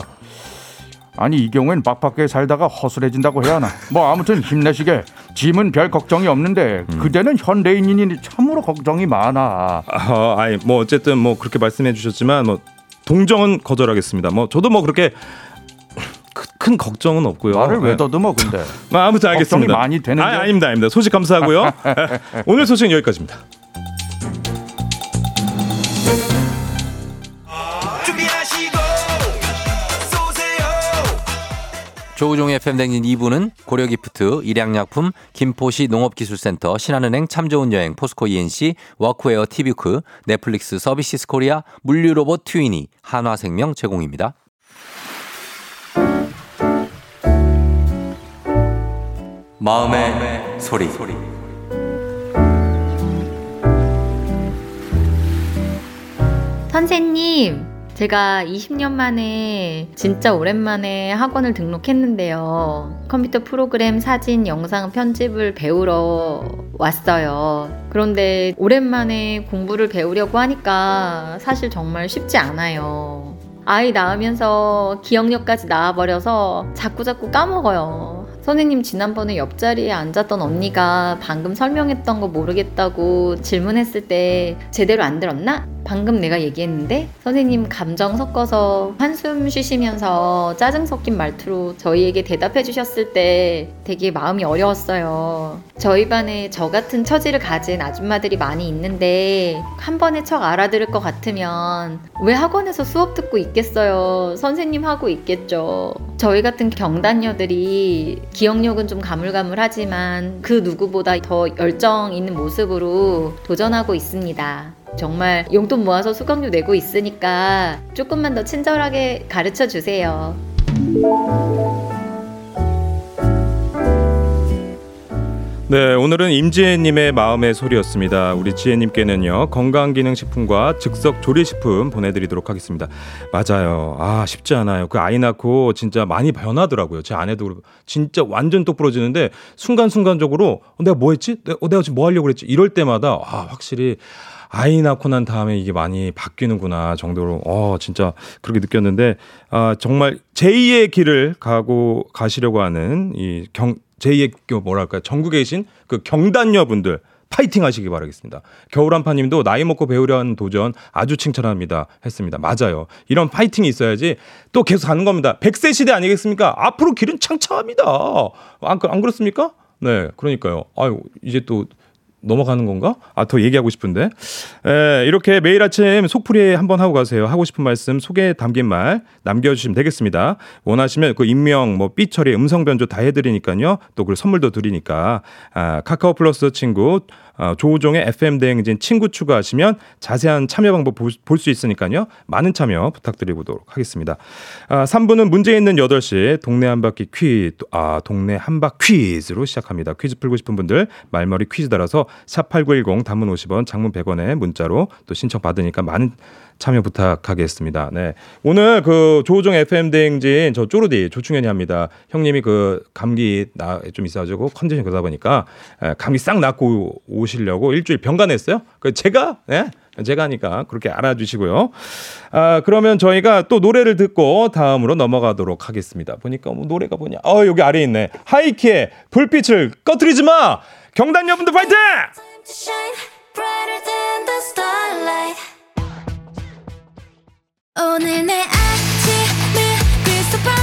아니 이 경우엔 빡빡하게 살다가 허술해진다고 해야 하나. 뭐 아무튼 힘내시게. 짐은 별 걱정이 없는데 음. 그대는 현대인이니 참으로 걱정이 많아. 아, 아니 뭐 어쨌든 뭐 그렇게 말씀해 주셨지만 뭐 동정은 거절하겠습니다. 뭐 저도 뭐 그렇게 큰, 큰 걱정은 없고요. 말을 왜 네. 더듬어 근데. [laughs] 뭐 아무튼 알겠습니다. 걱정이 많이 되는데. 아, 아닙니다, 아닙니다. 소식 감사하고요. [laughs] 오늘 소식은 여기까지입니다. 조우종의 FM 댕진 2부는 고려기프트, 일양약품, 김포시 농업기술센터, 신한은행 참 좋은 여행, 포스코이앤씨, 워크웨어 티뷰크, 넷플릭스 서비스 코리아, 물류로봇 트위니, 한화생명 제공입니다. 마음의 소리. 선생님, 제가 20년 만에 진짜 오랜만에 학원을 등록했는데요. 컴퓨터 프로그램, 사진, 영상 편집을 배우러 왔어요. 그런데 오랜만에 공부를 배우려고 하니까 사실 정말 쉽지 않아요. 아이 낳으면서 기억력까지 나와버려서 자꾸자꾸 까먹어요. 선생님 지난번에 옆자리에 앉았던 언니가 방금 설명했던 거 모르겠다고 질문했을 때 제대로 안 들었나? 방금 내가 얘기했는데 선생님 감정 섞어서 한숨 쉬시면서 짜증 섞인 말투로 저희에게 대답해 주셨을 때 되게 마음이 어려웠어요. 저희 반에 저 같은 처지를 가진 아줌마들이 많이 있는데 한 번에 척 알아들을 것 같으면 왜 학원에서 수업 듣고 있겠어요? 선생님 하고 있겠죠. 저희 같은 경단녀들이 기억력은 좀 가물가물하지만 그 누구보다 더 열정 있는 모습으로 도전하고 있습니다. 정말 용돈 모아서 수강료 내고 있으니까 조금만 더 친절하게 가르쳐 주세요. 네, 오늘은 임지혜님의 마음의 소리였습니다. 우리 지혜님께는요 건강기능식품과 즉석 조리식품 보내드리도록 하겠습니다. 맞아요. 아 쉽지 않아요. 그 아이 낳고 진짜 많이 변하더라고요. 제 아내도 진짜 완전 똑부러지는데 순간순간적으로 어, 내가 뭐 했지? 내가, 어, 내가 지금 뭐 하려고 그랬지? 이럴 때마다 아 확실히 아이 낳고 난 다음에 이게 많이 바뀌는구나 정도로 어 진짜 그렇게 느꼈는데 아 정말 제2의 길을 가고 가시려고 하는 이 경 제2의 그 뭐랄까 전국에 계신 그 경단녀분들 파이팅 하시기 바라겠습니다. 겨울한파님도 나이 먹고 배우려 하는 도전 아주 칭찬합니다. 했습니다. 맞아요. 이런 파이팅이 있어야지 또 계속 가는 겁니다. 100세 시대 아니겠습니까? 앞으로 길은 창창합니다. 안, 그- 안 그렇습니까? 네, 그러니까요. 아유, 이제 또 넘어가는 건가? 아, 더 얘기하고 싶은데. 에, 이렇게 매일 아침 속풀이 한번 하고 가세요. 하고 싶은 말씀, 소개에 담긴 말 남겨주시면 되겠습니다. 원하시면 그 익명, 뭐, 삐 처리, 음성 변조 다 해드리니까요. 또 그 선물도 드리니까. 아, 카카오 플러스 친구, 아, 조우종의 FM 대행진 친구 추가하시면 자세한 참여 방법 볼 수 있으니까요. 많은 참여 부탁드리도록 하겠습니다. 아, 3부는 문제 있는 8시 동네 한바퀴 퀴즈, 아, 동네 한바 퀴즈로 시작합니다. 퀴즈 풀고 싶은 분들 말머리 퀴즈 달아서 샵8910 단문 50원, 장문 100원에 문자로 또 신청 받으니까 많은 참여 부탁하겠습니다. 네. 오늘 그 조우종 FM 대행진 저 쪼르디 조충현이 합니다. 형님이 그 감기 나 좀 있어가지고 컨디션 그러다 보니까 에, 감기 싹 낫고 오시려고 일주일 병간했어요. 그 제가 예? 제가 하니까 그렇게 알아주시고요. 아 그러면 저희가 또 노래를 듣고 다음으로 넘어가도록 하겠습니다. 보니까 뭐 노래가 뭐냐? 어 여기 아래 있네. 하이키의 불빛을 꺼트리지 마. 경단 여러분들 파이팅! 오늘 내 아침을 perfect.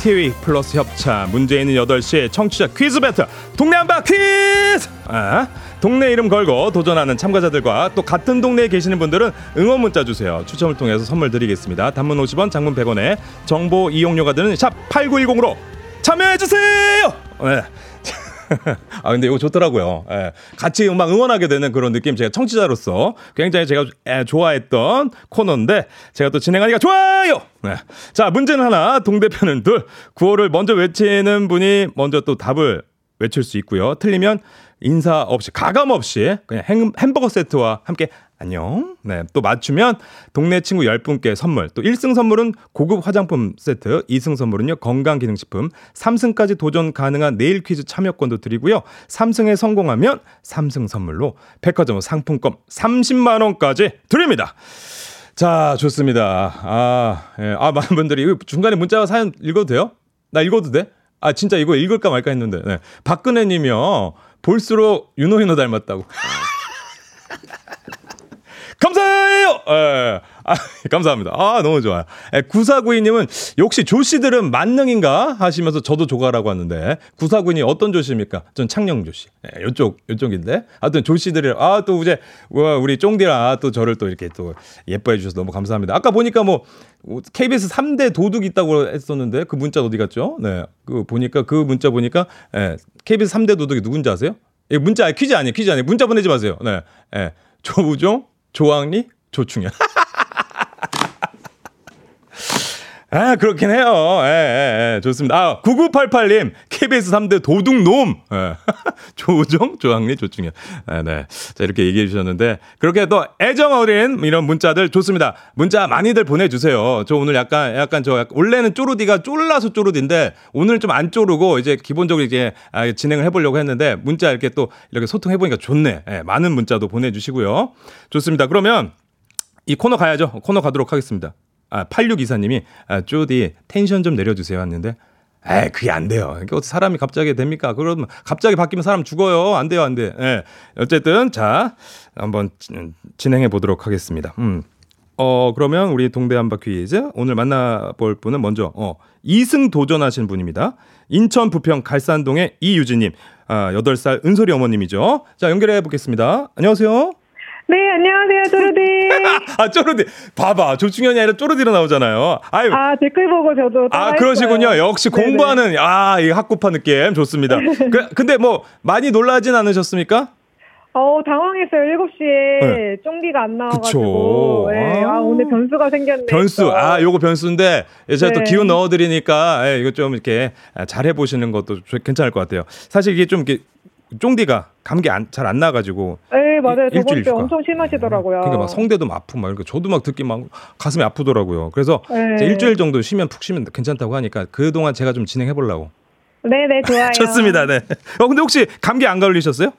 TV 플러스 협찬. 문제 있는 8시 청취자 퀴즈 배틀. 동네 한바 퀴즈! 아, 동네 이름 걸고 도전하는 참가자들과 또 같은 동네에 계시는 분들은 응원 문자 주세요. 추첨을 통해서 선물 드리겠습니다. 단문 50원 장문 100원에 정보 이용료가 드는 샵 8910으로 참여해주세요! 네. [laughs] 아 근데 이거 좋더라고요. 예. 같이 음악 응원하게 되는 그런 느낌 제가 청취자로서 굉장히 제가 에, 좋아했던 코너인데 제가 또 진행하니까 좋아요. 네. 자 문제는 하나, 동대표는 둘. 구호를 먼저 외치는 분이 먼저 또 답을 외칠 수 있고요. 틀리면 인사 없이 가감 없이 그냥 햄, 햄버거 세트와 함께 안녕. 네. 또 맞추면 동네 친구 10분께 선물. 또 1승 선물은 고급 화장품 세트, 2승 선물은요. 건강기능식품, 3승까지 도전 가능한 내일 퀴즈 참여권도 드리고요. 3승에 성공하면 3승 선물로 백화점 상품권 30만 원까지 드립니다. 자, 좋습니다. 아, 예. 아, 많은 분들이 중간에 문자 사연 읽어도 돼요? 나 읽어도 돼? 아, 진짜 이거 읽을까 말까 했는데. 네. 박근혜 님이요. 볼수록 윤호인호 닮았다고. [laughs] 감사해요! 예. 아, [laughs] 감사합니다. 아, 너무 좋아요. 예, 9492님은 역시 조씨들은 만능인가? 하시면서 저도 조가라고 하는데, 9492님 어떤 조씨입니까? 전 창녕 조씨. 예, 요쪽, 요쪽인데. 하여튼 조씨들이, 아, 또 이제, 와, 우리 쫑디라 또 저를 또 이렇게 또 예뻐해 주셔서 너무 감사합니다. 아까 보니까 뭐, KBS 3대 도둑 있다고 했었는데, 그 문자 어디 갔죠? 네. 그 보니까, 그 문자 보니까, 예, KBS 3대 도둑이 누군지 아세요? 예, 문자, 아니, 퀴즈 아니에요. 퀴즈 아니에요. 문자 보내지 마세요. 네. 예. 조우종, 조항리, 조충현. [laughs] 아, 그렇긴 해요. 예, 예, 예. 좋습니다. 아, 9988님, KBS 3대 도둑놈. 예. [laughs] 조우정, 조항리, 조충현. 예, 네. 자, 이렇게 얘기해 주셨는데, 그렇게 또 애정 어린 이런 문자들 좋습니다. 문자 많이들 보내주세요. 저 오늘 약간, 약간 저, 약간 원래는 쪼르디가 쫄라서 쪼르디인데, 오늘 좀 안 쪼르고, 이제 기본적으로 이제 아, 진행을 해보려고 했는데, 문자 이렇게 또 이렇게 소통해보니까 좋네. 예, 많은 문자도 보내주시고요. 좋습니다. 그러면, 이 코너 가야죠. 코너 가도록 하겠습니다. 아, 8624님이, 아, 쪼디, 텐션 좀 내려주세요. 했는데, 에 그게 안 돼요. 이게 어떻게 사람이 갑자기 됩니까? 그러면 갑자기 바뀌면 사람 죽어요. 안 돼요, 안 돼. 예. 어쨌든, 자, 한번 진- 진행해 보도록 하겠습니다. 음. 어, 그러면 우리 동대 한바 퀴즈. 오늘 만나볼 분은 먼저, 어, 2승 도전하신 분입니다. 인천 부평 갈산동의 이유진님. 아, 8살 은솔이 어머님이죠. 자, 연결해 보겠습니다. 안녕하세요. 네, 안녕하세요, 조르디. [laughs] 아, 쪼르디. 봐봐. 조충현이 아니라 쪼르디로 나오잖아요. 아유. 아, 댓글 보고 저도. 아. 그러시군요. 역시 네네. 공부하는, 아, 이 학구파 느낌. 좋습니다. [laughs] 그, 근데 뭐, 많이 놀라진 않으셨습니까? 어, 당황했어요. 7시에 네. 쫑디가 안 나와가지고. 그쵸. 네. 아. 아, 오늘 변수가 생겼네. 변수. 또. 아, 요거 변수인데, 예, 제가 또 네. 기운 넣어드리니까, 예, 이거 좀 이렇게 잘 해보시는 것도 조- 괜찮을 것 같아요. 사실 이게 좀 이렇게, 쫑디가 감기 잘안 나가지고. 네, 맞아요. 일- 저번 휴가. 엄청 심하시더라고요. 그러니까 막 성대도 막 아프고 막 이렇게 저도 막 듣기 막 가슴이 아프더라고요. 그래서 네. 일주일 정도 쉬면 푹 쉬면 괜찮다고 하니까 그 동안 제가 좀 진행해 보려고. 네네, 좋아요. [laughs] 좋습니다. 네. 어, 근데 혹시 감기 안 걸리셨어요?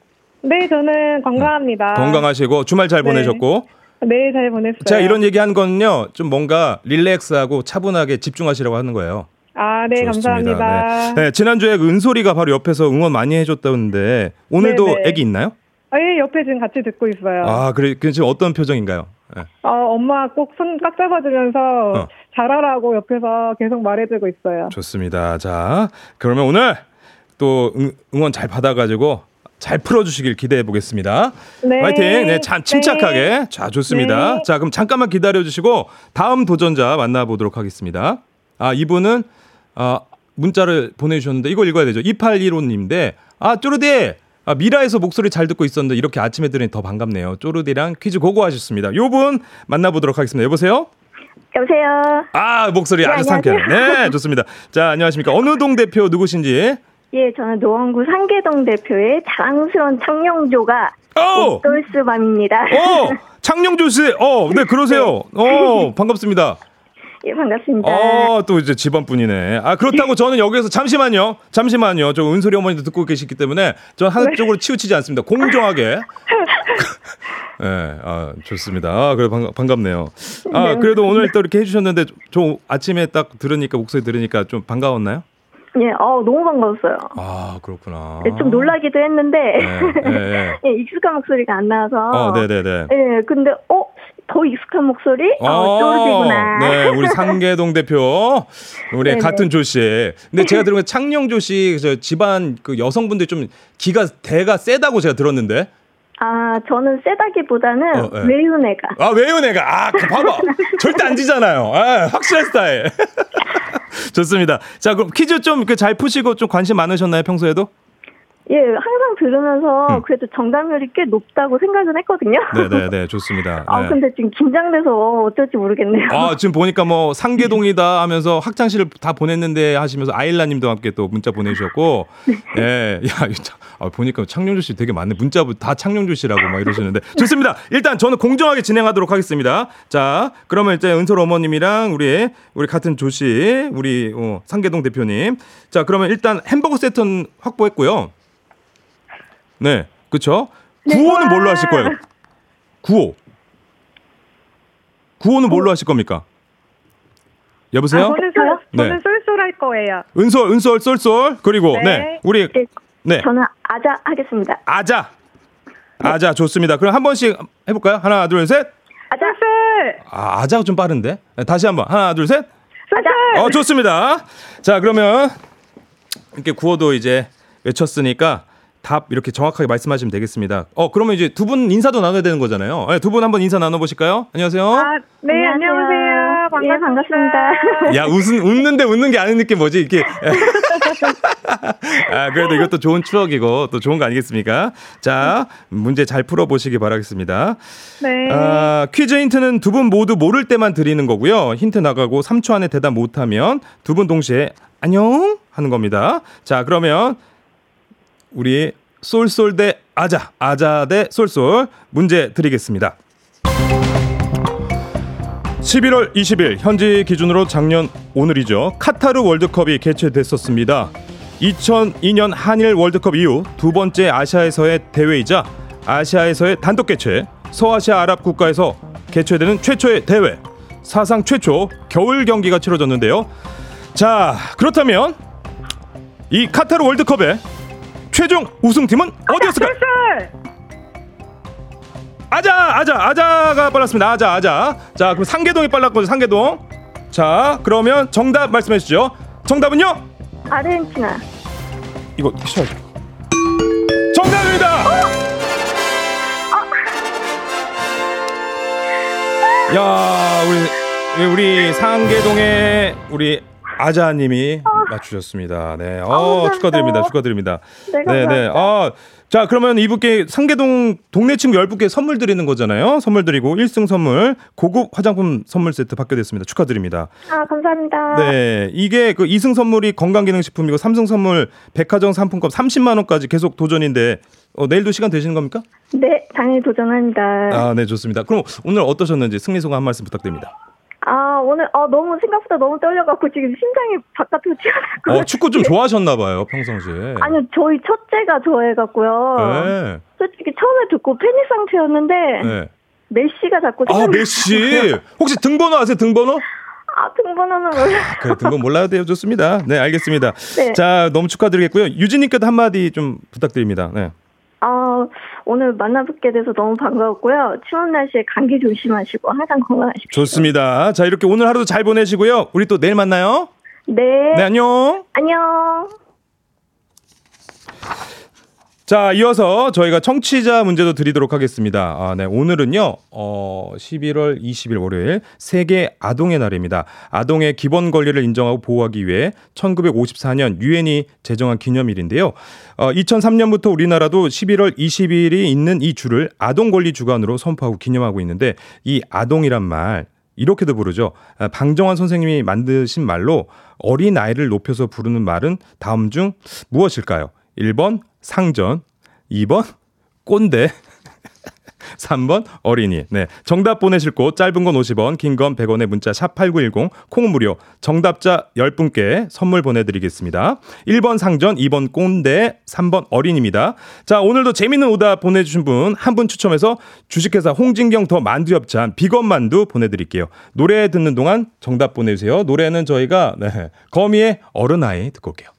네, 저는 건강합니다. 건강하시고 주말 잘 네. 보내셨고 네, 잘 보냈어요. 제가 이런 얘기 한 건요 좀 뭔가 릴렉스하고 차분하게 집중하시라고 하는 거예요. 아, 네, 좋습니다. 감사합니다. 네. 네, 지난주에 그 은솔이가 바로 옆에서 응원 많이 해줬다는데 오늘도 네네. 애기 있나요? 아, 예, 옆에 지금 같이 듣고 있어요. 아 그래 그 지금 어떤 표정인가요? 네. 어, 엄마 꼭손꽉 잡아주면서 어. 잘하라고 옆에서 계속 말해주고 있어요. 좋습니다. 자 그러면 오늘 또 응, 응원 잘 받아가지고 잘 풀어주시길 기대해 보겠습니다. 네. 화이팅. 네, 참 침착하게. 자, 좋습니다. 네. 자, 그럼 잠깐만 기다려 주시고 다음 도전자 만나보도록 하겠습니다. 아, 이분은 아, 문자를 보내주셨는데 이걸 읽어야 되죠. 2815님인데 아, 쪼르디. 아, 미라에서 목소리 잘 듣고 있었는데 이렇게 아침에 들으니 더 반갑네요. 쪼르디랑 퀴즈 고고 하셨습니다. 요 분 만나보도록 하겠습니다. 여보세요? 여보세요. 아, 목소리 아주 상쾌해요. 네, [laughs] 좋습니다. 자, 안녕하십니까. 어느 동 대표 누구신지? 예, 저는 노원구 상계동 대표의 자랑스러운 창녕조가 오! 똘스밤입니다. 어! 창녕조 [laughs] 씨. 어, 네, 그러세요. 어, [laughs] 반갑습니다. 예, 반갑습니다. 어, 또 이제 집안 분이네. 아, 그렇다고 저는 여기서 잠시만요. 잠시만요. 저 은솔이 어머니도 듣고 계시기 때문에 전 한쪽으로 치우치지 않습니다. 공정하게. [laughs] 예, 네, 아, 좋습니다. 아, 그래 반, 반갑네요. 아, 네. 그래도 오늘 또 이렇게 해주셨는데, 저 아침에 딱 들으니까, 목소리 들으니까 좀 반가웠나요? 예, 어, 너무 반가웠어요. 아, 그렇구나. 예, 좀 놀라기도 했는데, 네, 네, 네. [laughs] 예, 익숙한 목소리가 안 나와서. 어, 네네네. 예, 근데, 어, 더 익숙한 목소리? 어, 쪼르디구나. 네, 우리 상계동 대표, 우리. 같은 조 씨. 근데 제가 들은 건 창녕조 씨, 저 집안 그 여성분들 좀 기가 대가 세다고 제가 들었는데. 아, 저는 세다기보다는 어, 네. 외운 애가. 아, 왜요, 내가? 아, 그 봐봐. [laughs] 절대 안 지잖아요. 아, 확실한 스타일. [laughs] 좋습니다. 자, 그럼 퀴즈 좀잘 푸시고 좀 관심 많으셨나요, 평소에도? 예, 항상 들으면서 음. 그래도 정답률이 꽤 높다고 생각은 했거든요. 네네네, [laughs] 좋습니다. 아, 네. 근데 지금 긴장돼서 어쩔지 모르겠네요. 아, 지금 보니까 뭐 상계동이다 [laughs] 하면서 학창시를 다 보냈는데 하시면서 아일라 님도 함께 또 문자 보내주셨고, 예, 야, 아, 보니까 창룡주 씨 되게 많네. 문자 다 창룡주 씨라고 막 이러시는데. [laughs] 좋습니다. 일단 저는 공정하게 진행하도록 하겠습니다. 자, 그러면 이제 은솔 어머님이랑 우리, 우리 같은 조 씨, 우리 어, 상계동 대표님. 자, 그러면 일단 햄버거 세트는 확보했고요. 네, 그쵸? 구호는 뭘로 하실 거예요? 구호. 구호는 뭘로 하실 겁니까? 여보세요? 저는 쏠, 네. 저는 쏠쏠할 거예요. 은솔, 은솔, 쏠쏠. 그리고 네, 네. 우리 네, 네 저는 아자 하겠습니다. 아자, 아자 좋습니다. 그럼 한 번씩 해볼까요? 하나, 둘, 셋. 아자, 쏠! 아, 아자가 좀 빠른데. 네, 다시 한 번 하나, 둘, 셋. 아자. 어, 좋습니다. 자, 그러면 이렇게 구호도 이제 외쳤으니까 답 이렇게 정확하게 말씀하시면 되겠습니다. 어, 그러면 이제 두 분 인사도 나눠야 되는 거잖아요. 네, 두분 한번 인사 나눠보실까요? 안녕하세요. 아, 네, 안녕하세요. 예, 반갑습니다. 야, 웃은, 웃는데 웃는 게 아닌 느낌 뭐지? 이렇게. [laughs] 아, 그래도 이것도 좋은 추억이고 또 좋은 거 아니겠습니까? 자, 문제 잘 풀어보시기 바라겠습니다. 네. 아, 퀴즈 힌트는 두 분 모두 모를 때만 드리는 거고요. 힌트 나가고 3초 안에 대답 못하면 두 분 동시에 안녕 하는 겁니다. 자, 그러면 우리 쏠쏠 대 아자, 아자 대 쏠쏠 문제 드리겠습니다. 11월 20일 현지 기준으로 작년 오늘이죠. 카타르 월드컵이 개최됐었습니다. 2002년 한일 월드컵 이후 두 번째 아시아에서의 대회이자 아시아에서의 단독 개최, 서아시아 아랍 국가에서 개최되는 최초의 대회, 사상 최초 겨울 경기가 치러졌는데요. 자, 그렇다면 이 카타르 월드컵의 최종 우승팀은 어디였을까 요? 아자 아자 아자가 빨랐습니다. 아자 아자. 자 그럼 상계동이 빨랐거든요 상계동. 자 그러면 정답 말씀해 주시죠. 정답은요? 아르헨티나. 이거 쉬어야죠 정답입니다! 야 우리 우리 상계동의 우리 아자님이 맞추셨습니다 네 어, 감사합니다. 축하드립니다 축하드립니다 네, 네네. 감사합니다. 아, 자, 그러면 이분께 상계동 동네 친구 10분께 선물 드리는 거잖아요. 선물 드리고 1승 선물 고급 화장품 선물 세트 받게 됐습니다. 축하드립니다. 아, 감사합니다. 네. 이게 그 2승 선물이 건강기능식품이고 3승 선물 백화점 상품권 30만 원까지 계속 도전인데 어, 내일도 시간 되시는 겁니까? 네, 당연히 도전합니다. 아, 네, 좋습니다. 그럼 오늘 어떠셨는지 승리 소감 한 말씀 부탁드립니다. 아, 오늘 어, 너무 생각보다 너무 떨려갖고 지금 심장이 바깥으로 튀어나고. 어, 축구 좀 좋아하셨나 봐요, 평상시에. 아니요, 저희 첫째가 좋아해갖고요. 네. 솔직히 처음에 듣고 패닉 상태였는데 네. 메시가 자꾸 아. 메시. 혹시 등번호 아세요? 등번호? 아, 등번호는 몰라. 그래 등번 몰라도 돼요. 좋습니다. 네, 알겠습니다. 네. 자, 너무 축하드리겠고요. 유진님께도 한마디 좀 부탁드립니다. 네. 아, 오늘 만나뵙게 돼서 너무 반가웠고요. 추운 날씨에 감기 조심하시고 항상 건강하십시오. 좋습니다. 자, 이렇게 오늘 하루도 잘 보내시고요. 우리 또 내일 만나요. 네. 네, 안녕. 안녕. 자, 이어서 저희가 청취자 문제도 드리도록 하겠습니다. 아, 네. 오늘은요, 어, 11월 20일 월요일 세계 아동의 날입니다. 아동의 기본 권리를 인정하고 보호하기 위해 1954년 유엔이 제정한 기념일인데요. 어, 2003년부터 우리나라도 11월 20일이 있는 이 주를 아동 권리 주간으로 선포하고 기념하고 있는데 이 아동이란 말 이렇게도 부르죠. 아, 방정환 선생님이 만드신 말로 어린 아이를 높여서 부르는 말은 다음 중 무엇일까요? 1번 상전, 2번 꼰대, [laughs] 3번 어린이. 네. 정답 보내실 곳 짧은 건 50원, 긴 건 100원의 문자 샵 8910 콩 무료. 정답자 10분께 선물 보내 드리겠습니다. 1번 상전, 2번 꼰대, 3번 어린입니다. 자, 오늘도 재밌는 오답 보내 주신 분 한 분 추첨해서 주식회사 홍진경 더 만두엽찬 비건 만두 보내 드릴게요. 노래 듣는 동안 정답 보내 주세요. 노래는 저희가 네. 거미의 어른아이 듣고 올게요.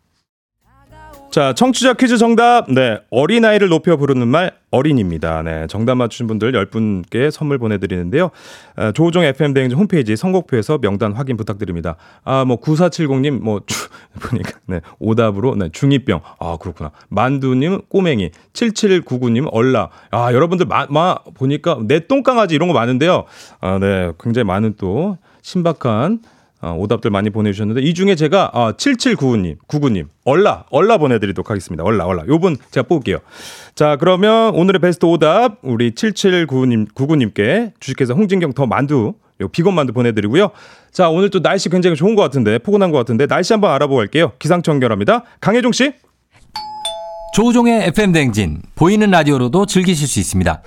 자, 청취자 퀴즈 정답. 네. 어린아이를 높여 부르는 말 어린입니다. 네. 정답 맞추신 분들 10분께 선물 보내드리는데요. 아, 조우종 FM 대행진 홈페이지 선곡표에서 명단 확인 부탁드립니다. 아, 뭐, 9470님, 뭐, 주, [laughs] 보니까, 네. 오답으로, 네. 중2병. 아, 그렇구나. 만두님, 꼬맹이. 7799님, 얼라. 아, 여러분들, 마, 마, 보니까, 내 똥강아지 이런 거 많은데요. 아, 네. 굉장히 많은 또, 신박한 어, 오답들 많이 보내주셨는데 이 중에 제가 어, 7799님, 99님, 얼라, 얼라 보내드리도록 하겠습니다. 얼라, 얼라. 요분 제가 뽑을게요. 자, 그러면 오늘의 베스트 오답 우리 7799님, 99님께 주식회사 홍진경 더 만두, 요 비건 만두 보내드리고요. 자, 오늘 또 날씨 굉장히 좋은 것 같은데 포근한 것 같은데 날씨 한번 알아보고 갈게요. 기상청 결합니다. 강혜종 씨. 조우종의 FM 댕진 보이는 라디오로도 즐기실 수 있습니다.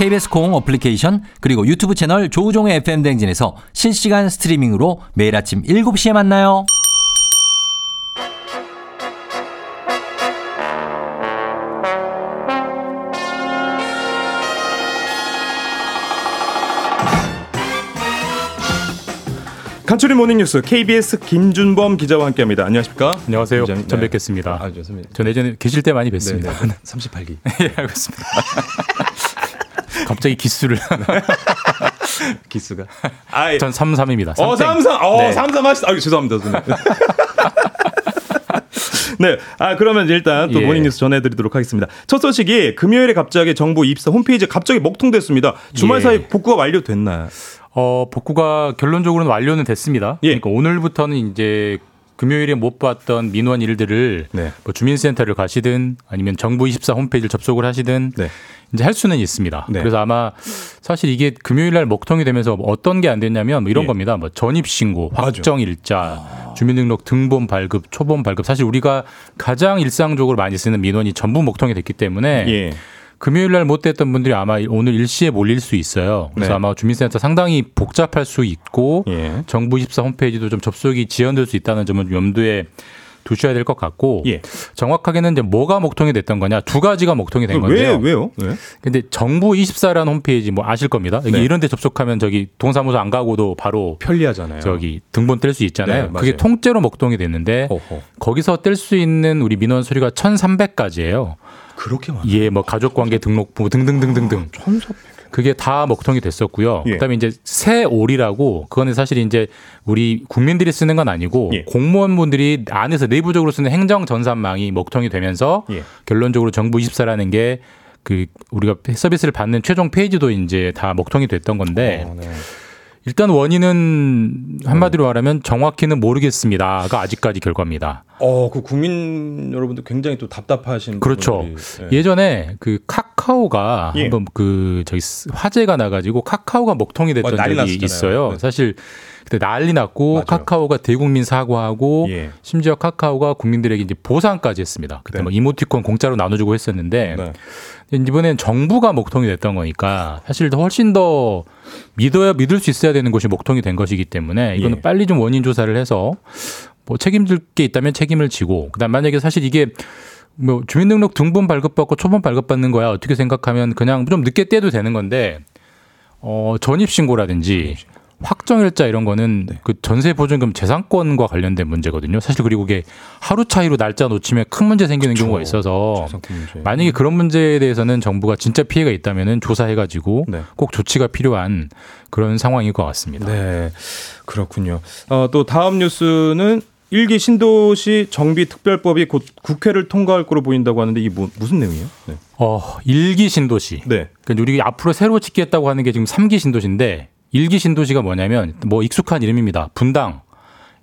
KBS 콩 어플리케이션 그리고 유튜브 채널 조우종의 FM 댕진에서 실시간 스트리밍으로 매일 아침 7시에 만나요. 간추린 모닝뉴스 KBS 김준범 기자와 함께합니다. 안녕하십니까? 안녕하세요. 기자님. 전 네. 뵙겠습니다. 아, 저. 전 예전에 계실 때 많이 뵀습니다. 네, 38기. [laughs] 예, 알고 있습니다. [laughs] 갑자기 기수를. [laughs] 기수가. 아, 전 33입니다. 어, 삼삼. 어, 네. 삼삼 하시. 아, 죄송합니다, 선생님. [laughs] 네. 아, 그러면 일단 또 예. 모닝뉴스 전해드리도록 하겠습니다. 첫 소식이 금요일에 갑자기 정부 입사 홈페이지 갑자기 먹통됐습니다. 주말 예. 사이 복구가 완료됐나요? 어, 복구가 결론적으로는 완료는 됐습니다. 예. 그러니까 오늘부터는 이제 금요일에 못 봤던 민원 일들을 네. 뭐 주민센터를 가시든 아니면 정부 24 홈페이지를 접속을 하시든 네. 이제 할 수는 있습니다. 네. 그래서 아마 사실 이게 금요일 날 먹통이 되면서 어떤 게 안 됐냐면 뭐 이런 예. 겁니다. 뭐 전입 신고, 맞아. 확정 일자, 주민등록 등본 발급, 초본 발급. 사실 우리가 가장 일상적으로 많이 쓰는 민원이 전부 먹통이 됐기 때문에 예. 금요일 날 못 됐던 분들이 아마 오늘 일시에 몰릴 수 있어요. 그래서 네. 아마 주민센터 상당히 복잡할 수 있고 예. 정부 24 홈페이지도 좀 접속이 지연될 수 있다는 점은 염두에 두셔야 될 것 같고 예. 정확하게는 이제 뭐가 목통이 됐던 거냐 두 가지가 목통이 된 왜, 건데요. 왜요? 왜? 근데 정부 24라는 홈페이지 뭐 아실 겁니다. 네. 이런 데 접속하면 저기 동사무소 안 가고도 바로 편리하잖아요. 저기 등본 뗄 수 있잖아요. 네. 그게 통째로 목통이 됐는데 어허. 거기서 뗄 수 있는 우리 민원 서류가 1,300가지예요. 그렇게 많아. 예, 뭐 가족 관계 등록부 등등등등등. 천사. 그게 다 먹통이 됐었고요. 예. 그다음에 이제 새올이라고 그거는 사실 이제 우리 국민들이 쓰는 건 아니고 예. 공무원분들이 안에서 내부적으로 쓰는 행정 전산망이 먹통이 되면서 예. 결론적으로 정부 24라는 게 그 우리가 서비스를 받는 최종 페이지도 이제 다 먹통이 됐던 건데 어, 네. 일단 원인은 한마디로 말하면 정확히는 모르겠습니다가 아직까지 결과입니다. 어, 그 국민 여러분들 굉장히 또 답답하신 그렇죠. 분들이, 예. 예전에 그 카카오가 예. 한번 그 저기 스- 화재가 나가지고 카카오가 먹통이 됐던 어, 난리 적이 났었잖아요. 있어요. 네. 사실 그때 난리 났고 맞아요. 카카오가 대국민 사과하고 예. 심지어 카카오가 국민들에게 이제 보상까지 했습니다. 그때 네. 뭐 이모티콘 공짜로 나눠주고 했었는데 네. 이번엔 정부가 목통이 됐던 거니까 사실 더 훨씬 더 믿어야 믿을 수 있어야 되는 것이 목통이 된 것이기 때문에 이거는 예. 빨리 좀 원인 조사를 해서 뭐 책임질 게 있다면 책임을 지고 그다음 만약에 사실 이게 뭐 주민등록 등본 발급받고 초본 발급받는 거야 어떻게 생각하면 그냥 좀 늦게 떼도 되는 건데 어 전입 신고라든지 확정일자 이런 거는 네. 그 전세 보증금 재산권과 관련된 문제거든요. 사실 그리고 그게 하루 차이로 날짜 놓치면 큰 문제 생기는 그쵸. 경우가 있어서. 만약에 그런 문제에 대해서는 정부가 진짜 피해가 있다면은 조사해가지고 네. 꼭 조치가 필요한 그런 상황일 것 같습니다. 네, 그렇군요. 어, 또 다음 뉴스는 일기 신도시 정비 특별법이 곧 국회를 통과할 거로 보인다고 하는데 이게 뭐, 무슨 내용이에요? 네. 어, 일기 신도시. 네. 그러니까 우리 앞으로 새로 짓겠다고 하는 게 지금 삼기 신도시인데 일기 신도시가 뭐냐면 뭐 익숙한 이름입니다. 분당,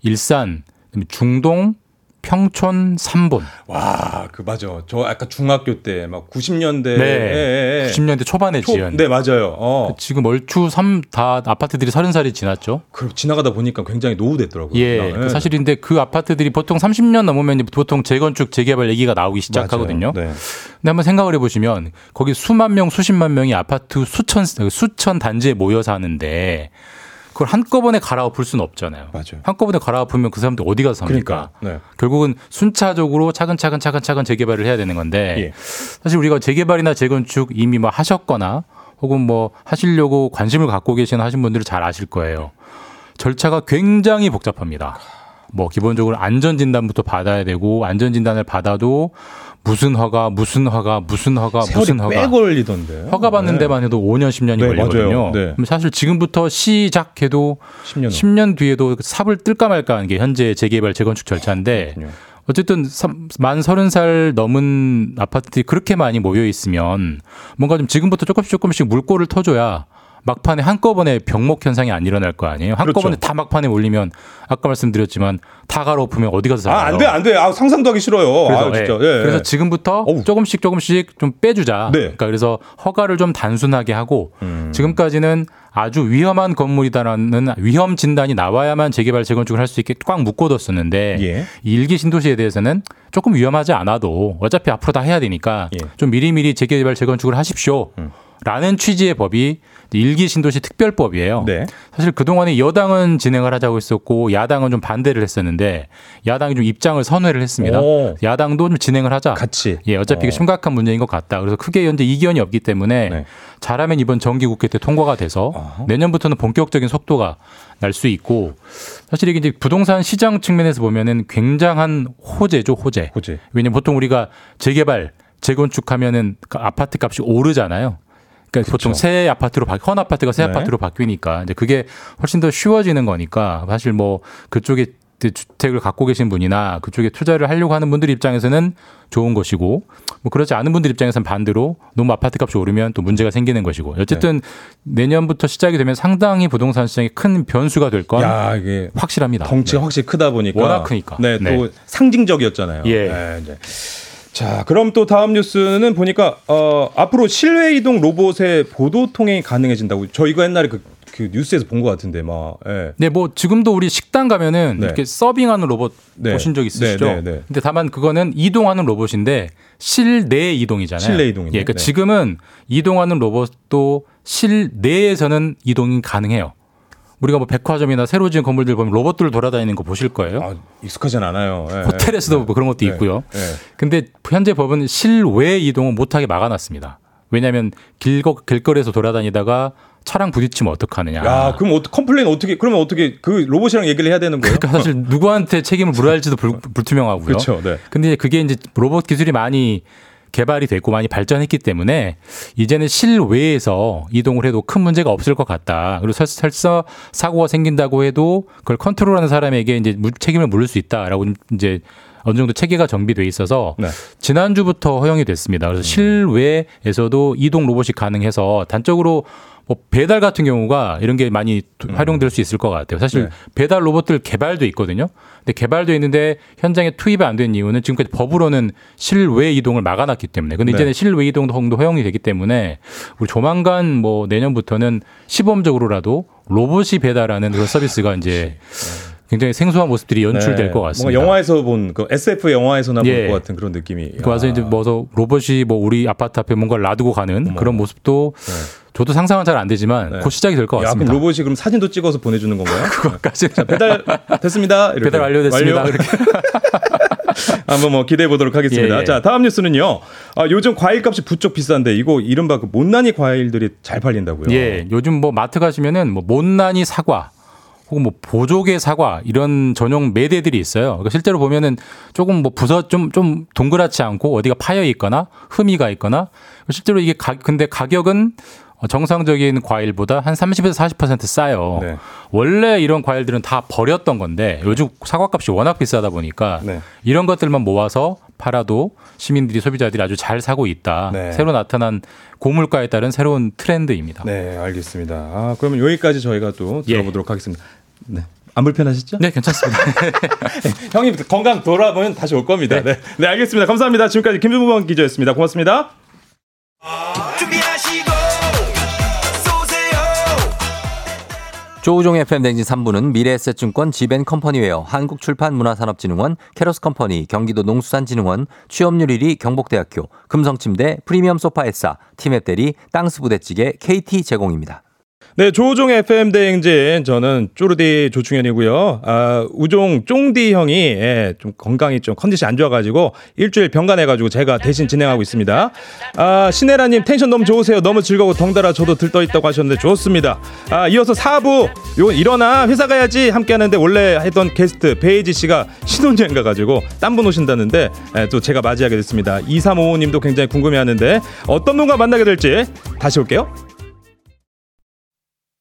일산, 중동, 평촌 3본. 와, 그 맞아. 저 아까 중학교 때 막 90년대 네. 90년대 초반에 지은. 네, 맞아요. 어. 지금 얼추 3, 다 아파트들이 30살이 지났죠. 그 지나가다 보니까 굉장히 노후됐더라고요. 예. 네. 그 사실인데 그 아파트들이 보통 30년 넘으면 보통 재건축, 재개발 얘기가 나오기 시작하거든요. 네. 근데 한번 생각을 해 보시면 거기 수만 명, 수십만 명이 아파트 수천, 수천 단지에 모여 사는데 그걸 한꺼번에 갈아엎을 수는 없잖아요. 맞아요. 한꺼번에 갈아엎으면 그 사람들 어디 가서 삽니까? 그러니까. 네. 결국은 순차적으로 차근차근 차근차근 재개발을 해야 되는 건데 예. 사실 우리가 재개발이나 재건축 이미 뭐 하셨거나 혹은 뭐 하시려고 관심을 갖고 계시는 하신 분들은 잘 아실 거예요. 절차가 굉장히 복잡합니다. 뭐 기본적으로 안전 진단부터 받아야 되고 안전 진단을 받아도 무슨 허가, 무슨 허가, 무슨 허가, 무슨 허가. 꽤 걸리던데. 허가 받는 네. 데만 해도 5년, 10년이 네, 걸리거든요. 맞아요. 네. 사실 지금부터 시작해도 10년. 10년 뒤에도 삽을 뜰까 말까 하는 게 현재 재개발 재건축 절차인데 그렇군요. 어쨌든 삼- 만 서른 살 넘은 아파트들이 그렇게 많이 모여 있으면 뭔가 좀 지금부터 조금씩 조금씩 물꼬를 터줘야 막판에 한꺼번에 병목 현상이 안 일어날 거 아니에요. 한꺼번에 그렇죠. 다 막판에 몰리면 아까 말씀드렸지만 다 갈아엎으면 어디 가서 살아요? 아, 안 돼, 안 돼. 아, 상상도 하기 싫어요. 그래서, 아, 진짜. 예. 예, 그래서 예. 지금부터 어우. 조금씩 조금씩 좀 빼주자. 네. 그러니까 그래서 허가를 좀 단순하게 하고 음. 지금까지는 아주 위험한 건물이다라는 위험 진단이 나와야만 재개발 재건축을 할 수 있게 꽉 묶어뒀었는데 예. 이 일기 신도시에 대해서는 조금 위험하지 않아도 어차피 앞으로 다 해야 되니까 예. 음. 좀 미리미리 재개발 재건축을 하십시오. 라는 취지의 법이 일기 신도시 특별법이에요. 네. 사실 그동안에 여당은 진행을 하자고 했었고 야당은 좀 반대를 했었는데 야당이 좀 입장을 선회를 했습니다. 오. 야당도 좀 진행을 하자. 같이. 예, 어차피 이게 어. 심각한 문제인 것 같다. 그래서 크게 현재 이견이 없기 때문에 네. 잘하면 이번 정기국회 때 통과가 돼서 어허. 내년부터는 본격적인 속도가 날 수 있고 사실 이게 이제 부동산 시장 측면에서 보면은 굉장한 호재죠, 호재. 호재. 왜냐면 보통 우리가 재개발, 재건축하면은 그 아파트 값이 오르잖아요. 그러니까 보통 새 아파트로 바, 헌 아파트가 새 네. 아파트로 바뀌니까 이제 그게 훨씬 더 쉬워지는 거니까 사실 뭐 그쪽에 주택을 갖고 계신 분이나 그쪽에 투자를 하려고 하는 분들 입장에서는 좋은 것이고 뭐 그렇지 않은 분들 입장에서는 반대로 너무 아파트 값이 오르면 또 문제가 생기는 것이고 어쨌든 내년부터 시작이 되면 상당히 부동산 시장에 큰 변수가 될 건 확실합니다. 덩치가 확실히 크다 보니까 워낙 크니까. 네, 또 네. 상징적이었잖아요. 예. 네, 네. 자, 그럼 또 다음 뉴스는 보니까 어, 앞으로 실외 이동 로봇의 보도 통행이 가능해진다고. 저 이거 옛날에 그, 그 뉴스에서 본 것 같은데 막. 예. 네, 뭐 지금도 우리 식당 가면은 네. 이렇게 서빙하는 로봇 네. 보신 적 있으시죠? 네, 네, 네. 근데 다만 그거는 이동하는 로봇인데 실내 이동이잖아요. 실내 이동이네. 예, 그러니까 네. 지금은 이동하는 로봇도 실내에서는 이동이 가능해요. 우리가 뭐 백화점이나 새로 지은 건물들 보면 로봇들 돌아다니는 거 보실 거예요. 아, 익숙하진 않아요. 예, 호텔에서도 예. 뭐 그런 것도 네, 있고요. 네. 근데 현재 법은 실외 이동은 못하게 막아놨습니다. 왜냐하면 길거, 길거리에서 돌아다니다가 차랑 부딪히면 어떡하느냐. 야, 그럼 어떻게 complain 어떻게 그러면 어떻게 그 로봇이랑 얘기를 해야 되는 거예요? 그러니까 사실 [laughs] 누구한테 책임을 물어야 할지도 불, 불투명하고요. 그렇죠. 네. 근데 그게 이제 로봇 기술이 많이 개발이 됐고 많이 발전했기 때문에 이제는 실외에서 이동을 해도 큰 문제가 없을 것 같다. 그리고 설- 설사 사고가 생긴다고 해도 그걸 컨트롤하는 사람에게 이제 무- 책임을 물을 수 있다라고 이제 어느 정도 체계가 정비돼 있어서 네. 지난주부터 허용이 됐습니다. 그래서 실외에서도 이동 로봇이 가능해서 단적으로 뭐 배달 같은 경우가 이런 게 많이 두- 활용될 수 있을 것 같아요. 사실 네. 배달 로봇들 개발도 있거든요. 근데 개발도 있는데 현장에 투입이 안 된 이유는 지금까지 법으로는 실외 이동을 막아놨기 때문에. 근데 네. 이제는 실외 이동도 허용이 되기 때문에 우리 조만간 뭐 내년부터는 시범적으로라도 로봇이 배달하는 그런 서비스가 이제 굉장히 생소한 모습들이 연출될 네. 것 같습니다. 뭔가 영화에서 본 그 SF 영화에서나 예. 볼것 같은 그런 느낌이. 그 와서 야. 이제 뭐 로봇이 뭐 우리 아파트 앞에 뭔가를 놔두고 가는 그런 모습도 저도 상상은 잘 안 되지만 네. 곧 시작이 될것 야, 같습니다. 그럼 로봇이 그럼 사진도 찍어서 보내주는 건가요? [laughs] 그것까지 자, 배달 됐습니다. 이렇게. 배달 완료됐습니다. 완료. 이렇게. [laughs] 한번 뭐 기대해 보도록 하겠습니다. 예, 예. 자, 다음 뉴스는요. 아, 요즘 과일값이 부쩍 비싼데 이거 이른바 그 못난이 과일들이 잘 팔린다고요. 예, 요즘 뭐 마트 가시면은 뭐 못난이 사과 혹은 뭐 보조개 사과 이런 전용 매대들이 있어요. 그러니까 실제로 보면은 조금 뭐 부서 좀 좀 동그랗지 않고 어디가 파여 있거나 흠이가 있거나 실제로 이게 가, 근데 가격은 정상적인 과일보다 한 30에서 40% 싸요. 네. 원래 이런 과일들은 다 버렸던 건데 요즘 사과값이 워낙 비싸다 보니까 네. 이런 것들만 모아서 팔아도 시민들이 소비자들이 아주 잘 사고 있다. 네. 새로 나타난 고물가에 따른 새로운 트렌드입니다. 네, 알겠습니다. 아, 그러면 여기까지 저희가 또 예. 들어보도록 하겠습니다. 네. 안 불편하시죠? 네, 괜찮습니다. [laughs] 형님 건강 돌아보면 다시 올 겁니다. 네, 네, 알겠습니다. 감사합니다. 지금까지 김준범 기자였습니다. 고맙습니다. 조우종 FM 댕진 3부는 미래에셋증권 지벤컴퍼니웨어 한국출판문화산업진흥원 캐러스컴퍼니 경기도 농수산진흥원 취업률 1위 경복대학교 금성침대 프리미엄 소파에싸 티맵대리 땅스부대찌개 KT 제공입니다. 네, 조종의 FM 대행진 저는 쪼르디 조충현이고요. 아, 우종 쫑디 형이 예, 좀 건강이 좀 컨디션 안 좋아가지고 일주일 병간해가지고 제가 대신 진행하고 있습니다. 아, 신혜라님 텐션 너무 좋으세요. 너무 즐거워 덩달아 저도 들떠 있다고 하셨는데 좋습니다. 아, 이어서 4부 요 일어나 회사 가야지 함께 하는데 원래 했던 게스트 베이지 씨가 신혼여행 가가지고 딴 분 오신다는데 예, 또 제가 맞이하게 됐습니다. 2355님도 굉장히 궁금해하는데 어떤 분과 만나게 될지 다시 올게요.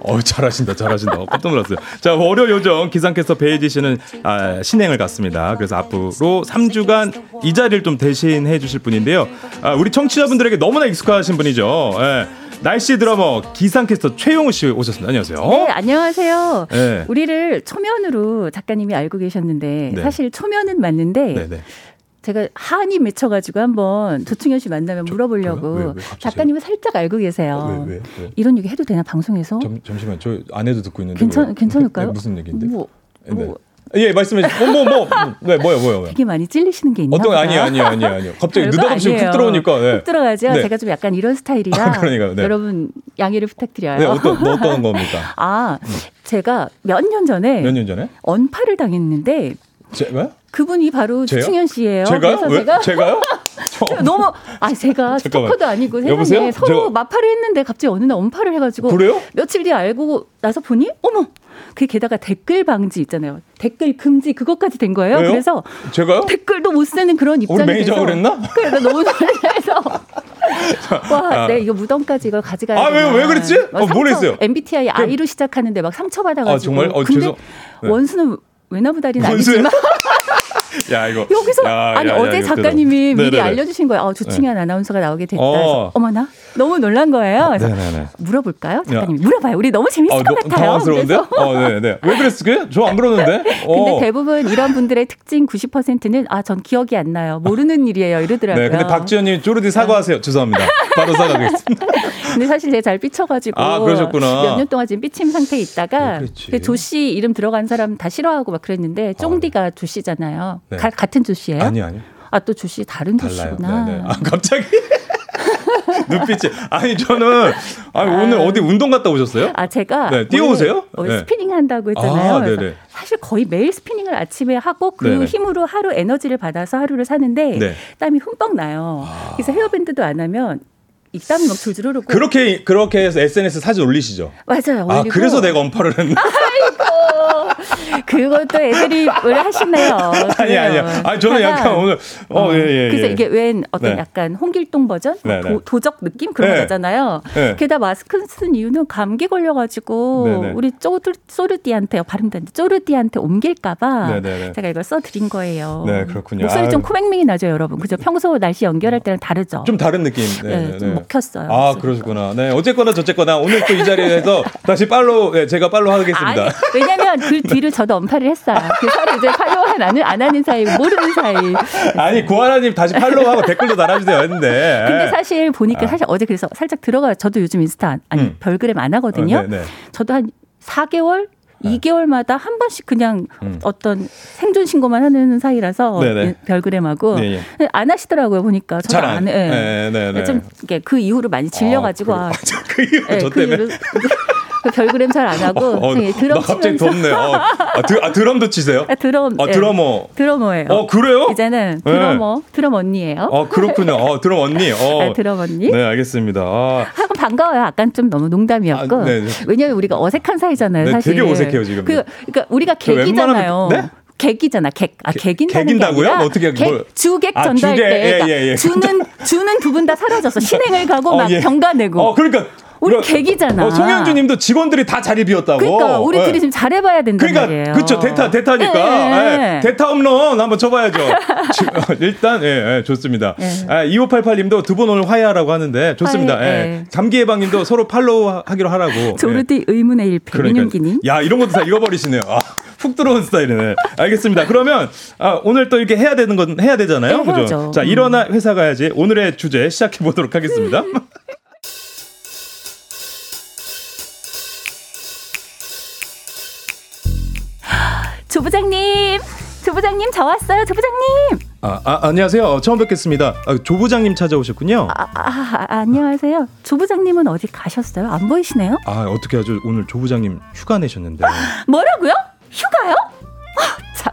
어 잘하신다 잘하신다 어, 깜짝 놀랐어요 자 월요 요정 기상캐스터 베이지 씨는 아, 신행을 갔습니다 그래서 앞으로 3주간 이 자리를 좀 대신해 주실 분인데요 아, 우리 청취자분들에게 너무나 익숙하신 분이죠 예. 날씨 드라머 기상캐스터 최용우 씨 오셨습니다 안녕하세요 네, 안녕하세요. 네. 우리를 초면으로 작가님이 알고 계셨는데 네. 사실 초면은 맞는데 네네 제가 한이 맺혀가지고 한번 조충현 씨 만나면 물어보려고 왜, 왜? 작가님은 살짝 알고 계세요. 왜, 왜, 왜? 이런 얘기 해도 되나 방송에서? 잠, 잠시만 저 아내도 듣고 있는데 괜찮 왜? 괜찮을까요? 네, 무슨 얘기인데 뭐, 네. 예 말씀해 주세요 뭐뭐 [laughs] 네, 뭐요 뭐요 뭐요 되게 많이 찔리시는 게 있나 어떤 보다. 아니요 아니요 아니요 아니요 갑자기 느닷없이 훅. 들어오니까 네. 훅 들어가죠. 네. 제가 좀 약간 이런 스타일이라 아, 그러니까요. 네. 여러분 양해를 부탁드려요. 네 어떤 뭐 어떤 겁니까 [laughs] 아, 제가 몇 년 전에 몇 년 전에 언파를 당했는데 제가 그분이 바로 제요? 주충현 씨예요. 제가요 제가 제가요 [laughs] 너무 아 제가. [laughs] 스토커도 아니고 세상에? 서로 제가- 마파를 했는데 갑자기 어느 날 언파를 해가지고 그래요? 며칠 뒤에 알고 나서 보니 어머 그 게다가 댓글 방지 있잖아요. 댓글 금지 그것까지 된 거예요. 왜요? 그래서 제가요 댓글도 못 쓰는 그런 입장이 우리 돼서 그랬나? [laughs] 그래서 너무 놀라서 와, 아. 네 이거 무덤까지 이걸 가져가야 아, 왜-. 왜 그랬지? 막 어, 뭘 했어요? MBTI I로 시작하는데 막 상처받아가지고. 아, 정말? 어, 근데 죄송- 네. 원수는 외나부다리는 원수요? 아니지만 야 이거 여기서 야, 아니 야, 야, 어제 이거 작가님이. 미리 네네네. 알려주신 거예요. 어, 조충현 아나운서가 나오게 됐다. 어. 어머나 너무 놀란 거예요. 그래서 네네네 물어볼까요? 작가님 야. 물어봐요. 우리 너무 재밌을 어, 것 너, 같아요. 당황스러운데? 그래서 어, 네, 네. 왜 그랬을까요? 저 안 그러는데. [laughs] 근데 어. 대부분 이런 분들의 특징 90%는 아 전 기억이 안 나요. 모르는 일이에요. 이러더라고요. 네, 근데 박지현님 쪼르디 사과하세요. 죄송합니다. 바로 사과하겠습니다. [laughs] 근데 사실 제가 잘 삐쳐가지고 아, 그러셨구나. 몇년 동안 지금 삐침 상태에 있다가 네. 그 조씨 이름 들어간 사람 다 싫어하고 막 그랬는데 쫑디가 조씨잖아요. 네. 가- 같은 조씨예요? 아니 아니. 아또 조씨 다른. 조씨구나. 네, 네. 아 갑자기 [laughs] 눈빛이 아니 저는 아니 오늘 어디 운동 갔다 오셨어요? 아 제가 네, 뛰어오세요? 네. 스피닝 한다고 했잖아요. 아, 그래서 네네. 사실 거의 매일 스피닝을 아침에 하고 그 네네. 힘으로 하루 에너지를 받아서 하루를 사는데 네. 땀이 흠뻑 나요. 그래서 헤어밴드도 안 하면 이 땀이 막 줄줄 흐르고 그렇게 그렇게 해서 SNS 사진 올리시죠? 맞아요. 아 올리고. 그래서 내가 언팔을 했나? [laughs] 그것도 애드립을 하시네요. 아니 아니 아니 저는 약간 오늘 어예예 예, 그래서 예. 이게 웬 어떤 네. 약간 홍길동 버전 네, 네. 도, 도적 느낌 그런 네. 거잖아요. 네. 게다가 마스크 쓴 이유는 감기 걸려가지고 네, 네. 우리 쪼르, 쪼르디한테 발음도 안 돼. 쪼르디한테 옮길까봐. 제가 이걸 써드린 거예요. 네, 그렇군요. 목소리 좀 아유. 코맹맹이 나죠, 여러분. 그죠? 평소 날씨 연결할 때랑 다르죠. 좀 다른 느낌. 네, 좀 먹혔어요. 아 그러시구나. 네 어쨌거나 저쨌거나 오늘 또 이 자리에서 다시 네, 제가 팔로 하겠습니다. 아니, 왜냐면 그 [laughs] 뒤를 저도 언파를 했어요. 그 서로 이제 팔로우 안 안 하는 사이, 모르는 사이. 아니 구하나님 다시 팔로우하고 댓글도 달아주세요 했는데. 근데 사실 보니까 아. 사실 어제 그래서 살짝 들어가 저도 요즘 인스타 안- 아니 음. 별그램 안 하거든요. 어, 네, 네. 저도 한 4개월 2개월마다 한 번씩 그냥 음. 어떤 생존 신고만 하는 사이라서 네네. 별그램하고 예, 안 하시더라고요 보니까 저도 잘안 안. 해. 네, 네, 네. 좀 이게 그 이후로 많이 질려가지고 아, 그 이유 네, 저그 때문에. 이후로 그 별그램 잘 안 하고 [laughs] 어, 그냥 드럼 나 갑자기 치면서 덥네. 어. 아, 드, 아, 드럼도 치세요? 아, 드럼 아, 예. 드러머. 드러머예요. 어, 그래요? 이제는 네. 드러머 드럼 언니예요. 어, 그렇군요. 어, 드럼 언니. 어. 네, 드럼 언니. 네, 알겠습니다. 아, 하고 반가워요. 약간 좀 너무 농담이었고. 아, 네, 네. 왜냐면 우리가 어색한 사이잖아요. 네, 사실. 되게 어색해요, 지금. 그, 그러니까 우리가 그 객이잖아요. 네? 객이잖아, 객. 아, 객인다는 객인다고요? 어떻게 객, 뭘- 주객 아, 전달 주객, 때 예, 그러니까 예, 예. 주는 주는 두 분 다 사라졌어. [laughs] 신행을 가고 어, 막 예. 병가 내고. 어, 그러니까. 우리 그러니까, 객이잖아. 어, 송영주님도 직원들이 다 자리 비웠다고. 그러니까 우리 예. 둘이 지금 잘해봐야 된단 그러니까 말이에요. 그렇죠 대타 대타니까 예, 예. 예. 대타 홈런 한번 쳐봐야죠. [laughs] 지- 어, 일단 예, 예, 좋습니다. 예. 아, 2588님도 두 분 오늘 화해하라고 하는데 좋습니다. 화해, 예. 예. 감기 예방님도 서로 팔로우 하기로 하라고. [laughs] 조르디 의문의 일패. 민윤기님. 야 이런 것도 다 읽어버리시네요. 아, 훅 들어온 스타일이네. 알겠습니다. 그러면 아, 오늘 또 이렇게 해야 되는 건 해야 되잖아요. 네, 그죠? 자 일어나 회사 가야지. 오늘의 주제 시작해 보도록 하겠습니다. [laughs] 조 부장님, 조 부장님 저 왔어요. 조 부장님. 아, 아, 안녕하세요. 처음 뵙겠습니다. 아, 조 부장님 찾아오셨군요. 아, 아, 아, 안녕하세요. 조 부장님은 어디 가셨어요? 안 보이시네요? 아 어떻게 하죠? 오늘 조 부장님 휴가 내셨는데. [gasps] 뭐라고요? 휴가요? 아, 참.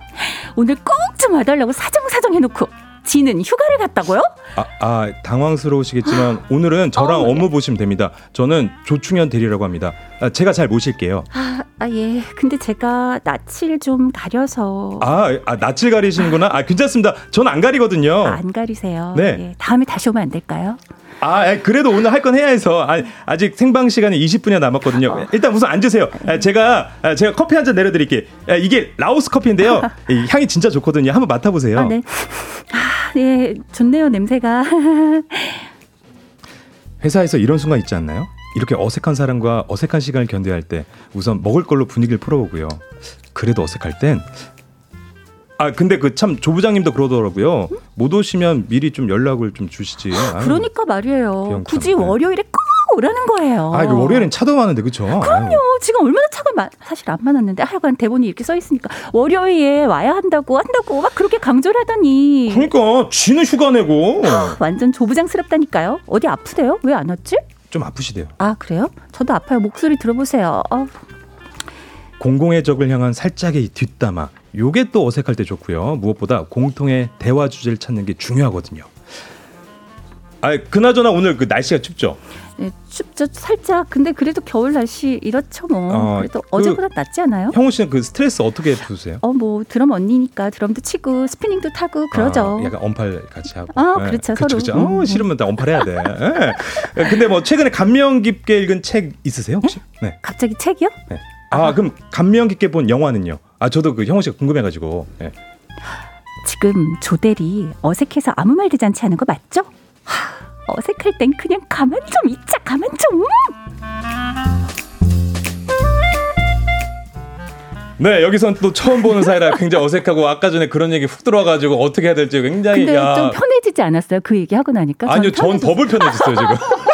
오늘 꼭 좀 와달라고 사정사정 해놓고 지는 휴가를 갔다고요? 아, 아 당황스러우시겠지만 [gasps] 오늘은 저랑 업무 보시면 됩니다. 저는 조충현 대리라고 합니다. 아, 제가 잘 모실게요. 아, 아, 예. 근데 제가 낯을 좀 가려서 아, 아 낯을 가리시는구나. 아 괜찮습니다. 저는 안 가리거든요. 안 가리세요. 네. 예, 다음에 다시 오면 안 될까요? 아, 아, 그래도 오늘 할 건 해야 해서 아, 아직 생방 시간이 20분이 남았거든요. 일단 우선 앉으세요. 아, 제가 아, 제가 커피 한 잔 내려드릴게요. 아, 이게 라오스 커피인데요. 이 향이 진짜 좋거든요. 한번 맡아보세요. 아, 네. 아, 네. 좋네요, 냄새가. [laughs] 회사에서 이런 순간 있지 않나요? 이렇게 어색한 사람과 어색한 시간을 견뎌야 할 때 우선 먹을 걸로 분위기를 풀어보고요. 그래도 어색할 땐 아 근데 그 참 조 부장님도 그러더라고요. 못 오시면 미리 좀 연락을 좀 주시지. 그러니까 말이에요. 굳이 참, 네. 월요일에 꼭 오라는 거예요. 아 월요일엔 차도 많은데 그쵸? 그럼요. 지금 얼마나 차가 마, 사실 안 많았는데 하여간 대본이 이렇게 써 있으니까 월요일에 와야 한다고 한다고 막 그렇게 강조를 하더니 그러니까 쥐는 휴가 내고 완전 조부장스럽다니까요. 어디 아프대요? 왜 안 왔지? 좀 아프시대요. 아 그래요? 저도 아파요. 목소리 들어보세요. 어, 공공의 적을 향한 살짝의 이 뒷담화. 요게 또 어색할 때 좋고요. 무엇보다 공통의 대화 주제를 찾는 게 중요하거든요. 아, 그나저나 오늘 그 날씨가 춥죠. 네, 춥죠 살짝. 근데 그래도 겨울 날씨 이렇죠 뭐. 어, 그래도 그- 어제보다 낫지 않아요? 형우 씨는 그 스트레스 어떻게 푸세요? 어 뭐 드럼 언니니까 드럼도 치고 스피닝도 타고 그러죠. 아, 약간 언팔 같이 하고. 아, 그렇죠, 그쵸, 서로. 그쵸. 음, 어, 음. 싫으면 다 언팔해야 돼. 예. 근데 뭐 최근에 감명 깊게 읽은 책 있으세요 혹시? 네. 갑자기 책이요? 네. 아, 그럼 감명 깊게 본 영화는요? 아 저도 그 형우 씨가 궁금해가지고. 네. 지금 조대리 어색해서 아무 말 대잔치 하는 거 맞죠? 하, 어색할 땐 그냥 가만 좀 있자 가만 좀. 네 여기선 또 처음 보는 사이라 굉장히 어색하고 아까 전에 그런 얘기 훅 들어와가지고 어떻게 해야 될지 굉장히 근데 야. 좀 편해지지 않았어요? 그 얘기 하고 나니까. 아니요 전 더 불편해졌어요 지금. [laughs]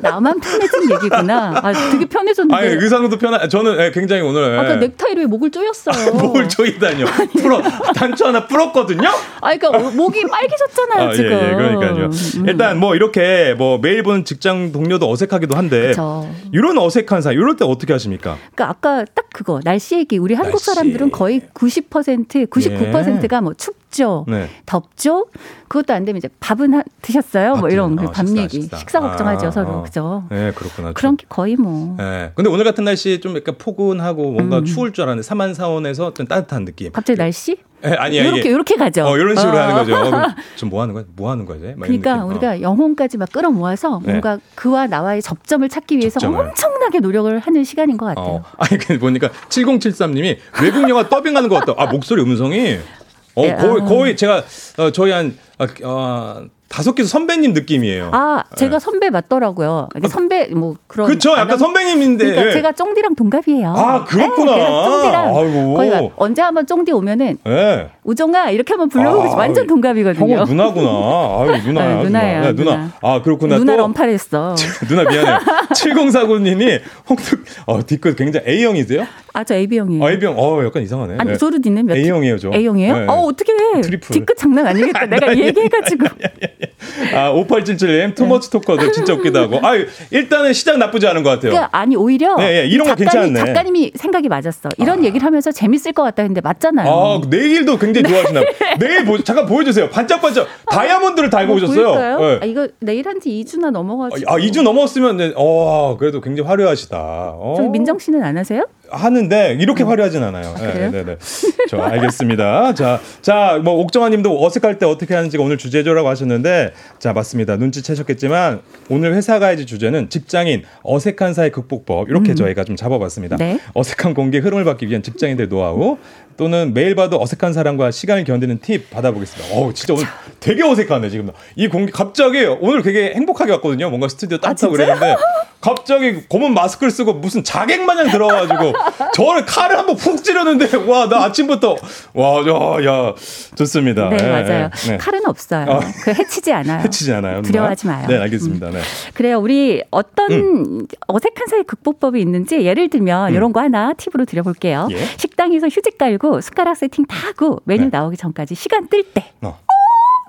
나만 편해진 얘기구나. 아, 되게 편해졌는데. 아니 의상도 편한. 저는 예, 굉장히 오늘 아까 예. 넥타이로 왜 목을 조였어요? [laughs] 목을 조이다니요. [laughs] 풀어 단추 하나 풀었거든요. 아, 그러니까 어, 목이 빨개졌잖아요 아, 지금. 예, 예, 그러니까요. 음. 일단 뭐 이렇게 뭐 매일 보는 직장 동료도 어색하기도 한데 그쵸. 이런 어색한 사이 이럴 때 어떻게 하십니까? 그러니까 아까 딱 그거 날씨 얘기 우리 한국 날씨. 사람들은 거의 90% 99%가 뭐춥 죠. 네. 덥죠. 그것도 안 되면 이제 밥은 하, 드셨어요? 뭐 아, 이런 아, 밥 식사, 얘기. 식사. 식사, 걱정하죠 아, 서로. 어. 그죠? 네, 그렇구나. 그런 게 거의 뭐. 네. 근데 오늘 같은 날씨 좀 약간 포근하고 뭔가 음. 추울 줄 알았는데 삼한사원에서 좀 따뜻한 느낌. 갑자기 날씨? 예, 아니 아니. 요렇게 요렇게 가죠. 어, 이런 식으로 어. 하는 거죠. [laughs] 좀뭐 하는 거야? 뭐 하는 거지? 그러니까. 어. 우리가 영혼까지 막 끌어모아서 네. 뭔가 그와 나와의 접점을 찾기 위해서 접점을. 엄청나게 노력을 하는 시간인 것 같아요. 어, 아니 그 보니까 7073님이 외국 영화 더빙하는 것 같다. 아 목소리 음성이 어 예, 거의 아. 거의 제가 어, 저희 한 어, 어, 다섯 개 선배님 느낌이에요. 아, 제가 선배 맞더라고요. 이게 선배 뭐 그런. 네. 그쵸, 약간 선배님인데. 그러니까 예. 제가 쫑디랑 동갑이에요. 아, 그렇구나. 네, 그래서 쫑디랑 아이고. 거의 막 언제 한번 쫑디 오면은 예. 우종아 이렇게 한번 불러보고 아, 완전 동갑이거든요. 형은 누나구나. 아유 누나야. 네, 누나예요, 누나. 네, 누나. 누나. 아 그렇구나. 누나 또 언팔했어. [laughs] 누나 미안해. 7049님이 홍특 어 뒤끝 굉장히 A형이세요? 아, 저 AB형이에요. 아, A형 어 약간 이상하네. 아니, 네. 소르디는 몇 A형이에요, 저. A형이에요? 네. 어, 어떻게 해. 트리플. 뒤끝 장난 아니겠다. 내가 얘기해가지고. [laughs] 아, 5877님 too much talker들 진짜 웃기다 하고. [laughs] 아, 일단은 시작 나쁘지 않은 것 같아요. 그러니까 아니 오히려 네, 네, 이런 거 작가님, 괜찮네. 작가님이 생각이 맞았어. 이런 얘기를 하면서 재밌을 것 같다 했는데 맞잖아요. 아, 내일도 굉장히 좋아하시나요? [laughs] 내일 보, 잠깐 보여주세요. 반짝반짝 다이아몬드를 달고 뭐 오셨어요. 네. 아, 이거 내일 한 지 2주나 넘어가지고. 아, 2주 넘었으면, 네, 어, 그래도 굉장히 화려하시다. 어. 저기 민정 씨는 안 하세요? 하는데 이렇게 화려하진 않아요. 네, 그래요? 네, 네. 저 알겠습니다. 자, 자, 뭐 옥정아님도 어색할 때 어떻게 하는지가 오늘 주제죠라고 하셨는데, 자 맞습니다. 눈치채셨겠지만 오늘 회사 가야지 주제는 직장인 어색한 사회 극복법 이렇게 음. 저희가 좀 잡아봤습니다. 네. 어색한 공개 흐름을 받기 위한 직장인들 노하우 또는 매일 봐도 어색한 사람과 시간을 견디는 팁 받아보겠습니다. 어우, 진짜 오늘 되게 어색하네 지금. 이 공개 갑자기 오늘 되게 행복하게 왔거든요. 뭔가 스튜디오 따뜻하고 진짜요? 그랬는데 갑자기 검은 마스크를 쓰고 무슨 자객 마냥 들어가지고 [laughs] 저를 칼을 한번 푹 찌르는데 와 나 아침부터 와야 좋습니다. 네, 예, 맞아요. 예, 네. 칼은 없어요. 어. 그 해치지 않아요. 해치지 않아요. 누나? 두려워하지 마요. 네 알겠습니다. 네. 그래요. 우리 어떤 음. 어색한 사회 극복법이 있는지 예를 들면 이런 거 하나 팁으로 드려볼게요. 예. 식당에서 휴지 깔고 숟가락 세팅 다 하고 메뉴 나오기 전까지 시간 뜰 때. 네. 어.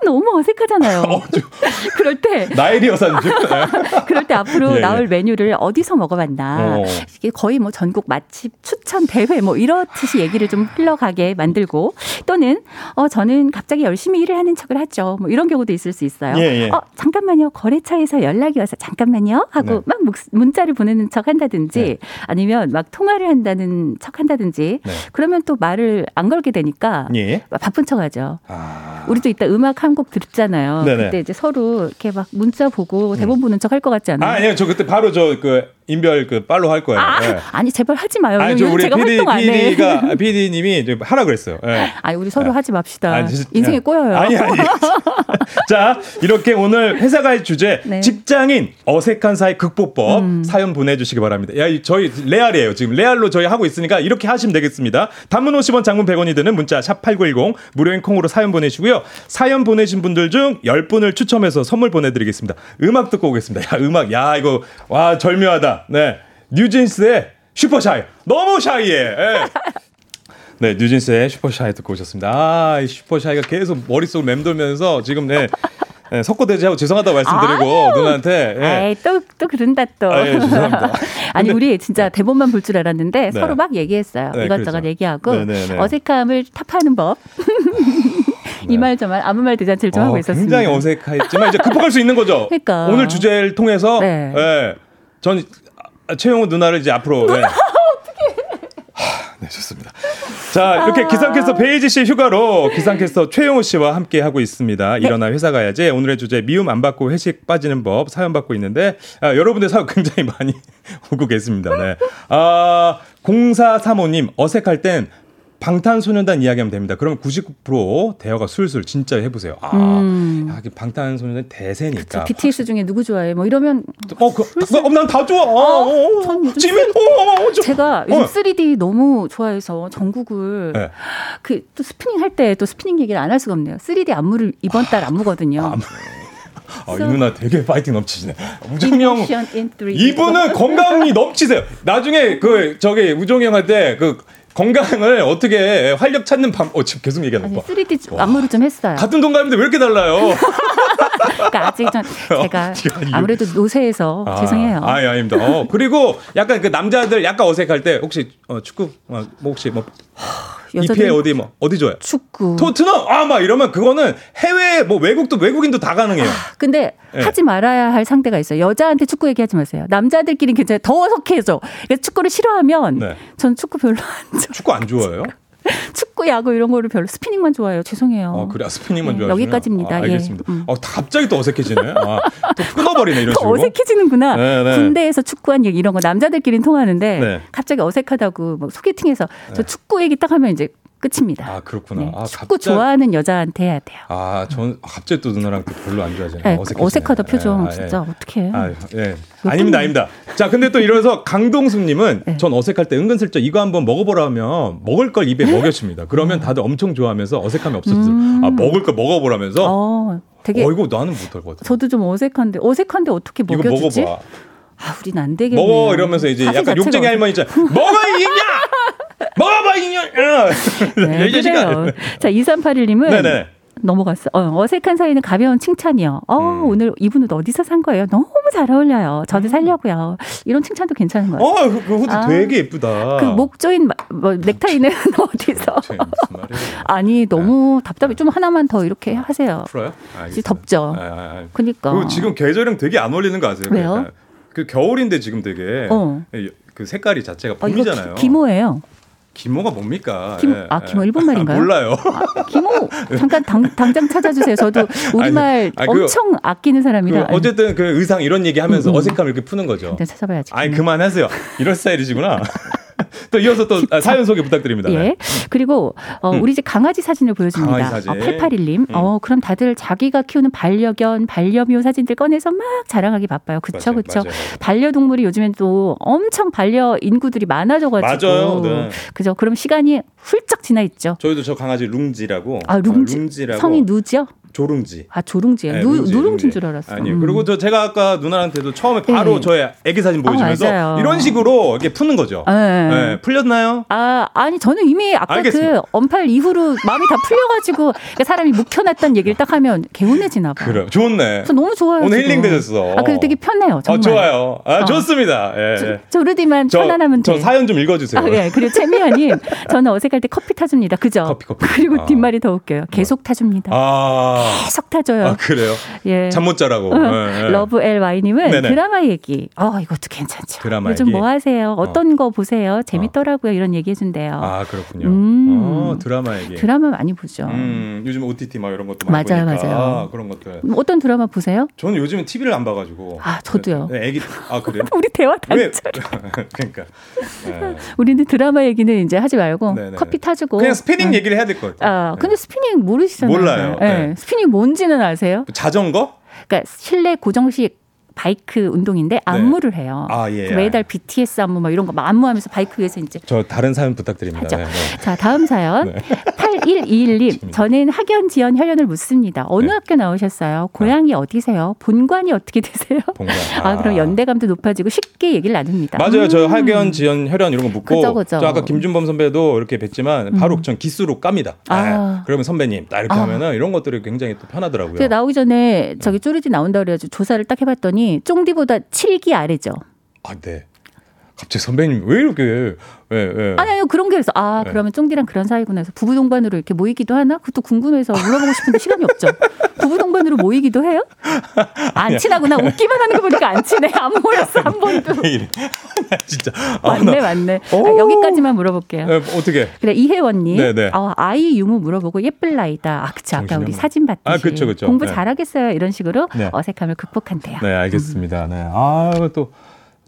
너무 어색하잖아요. [laughs] [laughs] 그럴 때 나일이 여사님. [laughs] 그럴 때 앞으로 예, 예. 나올 메뉴를 어디서 먹어봤나. 어. 이게 거의 뭐 전국 맛집 추천 대회 뭐 이렇듯이 얘기를 좀 흘러가게 만들고 또는 어 저는 갑자기 열심히 일을 하는 척을 하죠. 뭐 이런 경우도 있을 수 있어요. 예, 예. 어 잠깐만요. 거래처에서 연락이 와서 잠깐만요 하고 네. 막 목- 문자를 보내는 척 한다든지 아니면 막 통화를 한다는 척 한다든지 네. 그러면 또 말을 안 걸게 되니까 예. 바쁜 척하죠. 아. 우리도 이따 음악 한곡 듣잖아요. 네네. 그때 이제 서로 이렇게 막 문자 보고 대본 보는 척 할 것 같지 아, 않아요? 아니요. 저 그때 바로 저그 인별 그 팔로 할 거예요. 아, 예. 아니 제발 하지 마요. 아니 저 우리 제가 PD 활동 안 해. PD가 [laughs] PD님이 하라 그랬어요. 예. 아니 우리 서로 하지 맙시다. 아니, 진짜- 인생에 꼬여요. 아니 아니. [laughs] 자 이렇게 오늘 회사 갈 주제 네. 직장인 어색한 사이 극복법 음. 사연 보내주시기 바랍니다. 야 이- 저희 레알이에요 지금 레알로 저희 하고 있으니까 이렇게 하시면 되겠습니다. 단문 50원 장문 100원이 드는 문자 샵 #8910 무료인 콩으로 사연 보내시고요. 사연 보내신 분들 중 10분을 추첨해서 선물 보내드리겠습니다. 음악 듣고 오겠습니다. 야 음악 야 이거 와 절묘하다. 네 뉴진스의 Super Shy 너무 shy해. 예. 네, 뉴진스의 Super Shy 듣고 오셨습니다. 아, 이 Super Shy가 계속 머릿속을 맴돌면서 지금 네, 네 석고대죄하고 죄송하다고 말씀드리고 아유. 누나한테 예. 또또 그런다 또. 아, 예, 죄송합니다. [laughs] 아니 우리 진짜 대본만 볼 줄 알았는데 네. 서로 막 얘기했어요. 네, 이것저것 그렇죠. 얘기하고 네, 네, 네. 어색함을 타파하는 법. [laughs] 이 말 저말 아무 말 대잔치를 좀 어, 하고 있었습니다. 굉장히 어색했지만 이제 극복할 수 있는 거죠. 그러니까. 오늘 주제를 통해서 네. 예. 전 아, 최영우 누나를 이제 앞으로 네. 하, 네, 좋습니다. 자, 이렇게 기상캐스터 베이지 씨 휴가로 기상캐스터 최영우 씨와 함께 하고 있습니다. 일어나 회사 가야지. 오늘의 주제 미움 안 받고 회식 빠지는 법 사연 받고 있는데 아, 여러분들 사연 굉장히 많이 [laughs] 오고 계십니다. 네. 아, 0435님 어색할 땐 방탄소년단 이야기하면 됩니다. 그러면 99% 대화가 술술 진짜 해보세요. 아, 음. 야, 방탄소년단 대세니까. BTS 중에 누구 좋아해? 뭐 이러면 어, 그, 어, 난 다 좋아. 어, 어, 어. 전 요즘 지민, 어, 어, 어, 저- 제가 요즘 어. 3D 너무 좋아해서 정국을 네. 그또 스피닝 할 때 또 스피닝 얘기를 안 할 수가 없네요. 3D 안무를 이번 달 안무거든요. 아, 이 누나 되게 파이팅 넘치시네. 3D. 이분은 건강이 넘치세요. 나중에 그, 저기, 우정이 형한테 그, 건강을 어떻게 활력 찾는 방, 어, 지금 계속 얘기하는 거. 3D 안무를 좀 했어요. 같은 동갑인데 왜 이렇게 달라요? [laughs] 그러니까 아직 좀 제가 이거- 아무래도 노세해서 아, 죄송해요. 아, 예, 아닙니다. 어, 그리고 약간 그 남자들 약간 어색할 때 혹시 어, 축구, 어, 뭐 혹시 뭐, EPL 어디 뭐, 어디 좋아요? 축구. 토트넘? 아, 막 이러면 그거는 해외, 뭐 외국도, 외국인도 다 가능해요. 근데 네. 하지 말아야 할 상대가 있어요. 여자한테 축구 얘기하지 마세요. 남자들끼리 괜찮아요. 더 어색해져. 그래서 축구를 싫어하면 네. 전 축구 별로 안 좋아. 축구 안 좋아해요? [laughs] 축구, 야구 이런 거를 별로 스피닝만 좋아해요. 죄송해요. 어, 그래. 아, 스피닝만 네, 좋아하시면 여기까지입니다. 아, 예. 알겠습니다. 음. 어, 갑자기 또 어색해지네. 아, 또 끊어버리네 이런 [laughs] 더 식으로. 어색해지는구나. 네, 네. 군대에서 축구한 얘기 이런 거 남자들끼리는 통하는데 네. 갑자기 어색하다고 뭐 소개팅에서 저 축구 얘기 딱 하면 이제 끝입니다. 아 그렇구나. 네, 아, 축구 갑자기- 좋아하는 여자한테 해야 돼요. 아, 전 갑자기 또 누나랑 또 별로 안 좋아지네. 네, 어색해지네. 어색하다 표정 예, 아, 진짜 예. 어떻게? 아, 예. 아닙니다, 아닙니다. 자, 근데 또 이러면서 강동숙님은 네. 전 어색할 때 은근슬쩍 이거 한번 먹어보라면 먹을 걸 입에 먹여줍니다. 그러면 다들 엄청 좋아하면서 어색함이 없었어요. 음. 아, 먹을 걸 먹어보라면서. 어, 되게 어, 이거 나는 못할 것 같아. 저도 좀 어색한데 어색한데 어떻게 먹여주지? 아, 우린 안 되겠네. 먹어 이러면서 이제 약간 욕쟁이 할머니 있잖아. [laughs] 먹어 이냐? 먹어봐 이냐? 네, [laughs] 이 자식아. 그래요. 자, 2381님은 네네. 넘어갔어. 어, 색한 사이는 가벼운 칭찬이요. 어, 음. 오늘 이분 옷 어디서 산 거예요? 너무 잘 어울려요. 저도 살려고요. 이런 칭찬도 괜찮은 것 같아요. 어, 그, 그 후드 아. 되게 예쁘다. 그 목 조인 마- 뭐, 넥타이는 어디서? 아니 너무 답답해. 좀 하나만 더 이렇게 하세요. 풀어요? 덥죠. 아, 아, 아. 그리고 지금 계절이랑 되게 안 어울리는 거 아세요? 왜요? 그러니까 그 겨울인데 지금 되게 어. 그 색깔이 자체가 어, 봄이잖아요. 기, 모예요 기모가 뭡니까? 기모- 예, 아, 예. 기모 일본 말인가요? 몰라요. 기모 [laughs] 잠깐 당, 당장 찾아주세요. 저도 우리말 아니, 그- 엄청 아끼는 그 사람이라. 어쨌든 그 의상 이런 얘기하면서 음, 음. 어색함을 이렇게 푸는 거죠. 일단 찾아봐야지. 아니 그만하세요. 이런 스타일이시구나. [laughs] [laughs] 또 이어서 또 아, 사연 소개 부탁드립니다. 예. 네. 그리고 어, 음. 우리 집 강아지 사진을 보여줍니다. 강아지 사진. 어, 881님. 음. 어, 그럼 다들 자기가 키우는 반려견, 반려묘 사진들 꺼내서 막 자랑하기 바빠요. 그쵸, 맞아요, 그쵸. 맞아요. 반려동물이 요즘엔 또 엄청 반려 인구들이 많아져가지고. 맞아요, 네. 그죠. 그럼 시간이 훌쩍 지나 있죠. 저희도 저 강아지 룽지라고. 아, 룽지. 어, 룽지라고. 성이 누지요? 조룽지. 아, 조룽지예요. 네, 누, 룽지, 누룽지인 룽지. 줄 알았어. 아니요. 음. 그리고 저 제가 아까 누나한테도 처음에 바로 네. 저의 애기 사진 보여주면서 아. 이런 식으로 이렇게 푸는 거죠. 네. 네, 풀렸나요? 아, 아니, 저는 이미 아까 알겠습니다. 그 언팔 이후로 마음이 다 풀려가지고 그러니까 사람이 묵혀놨던 얘기를 딱 하면 개운해지나 봐. 그래. 좋네. 그래서 너무 좋아요. 오늘. 힐링 되셨어. 아, 그래 되게 편해요. 정말. 어, 좋아요. 아, 어. 좋습니다. 예. 조르디만 저, 편안하면 돼. 저 사연 좀 읽어주세요. 아, 예. 그리고 최미아님, 저는 어색할 때 커피 타줍니다. 그죠? 커피, 커피. 그리고 아. 뒷말이 더 웃겨요. 계속 타줍니다. 아, 계속 타줘요. 아, 그래요? 예. 잠 못 자라고. 어. 러브 LY님은 네네. 드라마 얘기. 어, 이것도 괜찮죠. 드라마 요즘 얘기? 뭐 하세요? 어떤 거 보세요? 재밌더라고요. 이런 얘기 해준대요. 아, 그렇군요. 음. 어, 드라마 얘기. 드라마 많이 보죠. 음, 요즘 OTT 막 이런 것도 많이 맞아요, 보니까. 맞아요. 아, 그런 것들. 음, 어떤 드라마 보세요? 저는 요즘은 TV를 안 봐가지고. 아, 저도요. 네, 애기, 아, 그래요? [laughs] 우리 대화 왜? 단절. [laughs] 그러니까. 네. 우리는 드라마 얘기는 이제 하지 말고 네네. 커피 타주고. 그냥 스피닝 응. 얘기를 해야 될 것 같아요. 아, 근데 스피닝 모르시잖아요. 몰라요. 예. 네. 스피닝 뭔지는 아세요? 자전거? 그러니까 실내 고정식 바이크 운동인데 안무를 해요. 아, 예. 그 매달 BTS 안무 막 이런 거 안무하면서 바이크 위에서 이제 저 다른 사연 부탁드립니다. 네, 네. 자, 다음 사연. 네. 8121님, 저는 학연 지연 혈연을 묻습니다. 어느 네. 학교 나오셨어요? 고향이 어디세요? 본관이 어떻게 되세요? 본관. 아, 그럼 연대감도 높아지고 쉽게 얘기를 나눕니다. 맞아요. 저 음. 학연, 지연, 혈연 이런 거 묻고 그죠, 그죠. 저 아까 김준범 선배도 이렇게 뵀지만 바로 전 기수로 깝니다. 아. 아, 그러면 선배님 딱 이렇게 아. 하면은 이런 것들이 굉장히 또 편하더라고요. 제가 나오기 전에 저기 쪼르디 나온다 그래가지고 조사를 딱 해봤더니 쫑디보다 7기 아래죠. 아, 네. 갑자기 선배님 왜 이렇게 왜 왜? 아니, 아니, 그런 게 있어. 아, 네. 그러면 쫑디랑 그런 사이구나 해서 부부 동반으로 이렇게 모이기도 하나? 그것도 궁금해서 물어보고 싶은데 시간이 없죠. 부부 동반으로 모이기도 해요? 안 친하구나. 웃기만 하는 거 보니까 안 친해. 안 모였어, 한 번도. [laughs] 진짜. 아, 맞네, 나- 맞네. 아, 여기까지만 물어볼게요. 에, 어떻게? 그래 이혜원님, 네 네. 아, 아이 유무 물어보고 예쁠 나이다. 아, 그쵸. 아까 우리. 사진 봤듯이 아, 그쵸, 그쵸. 공부 네. 잘하겠어요. 이런 식으로 네. 어색함을 극복한대요. 네, 알겠습니다. 네. 아, 또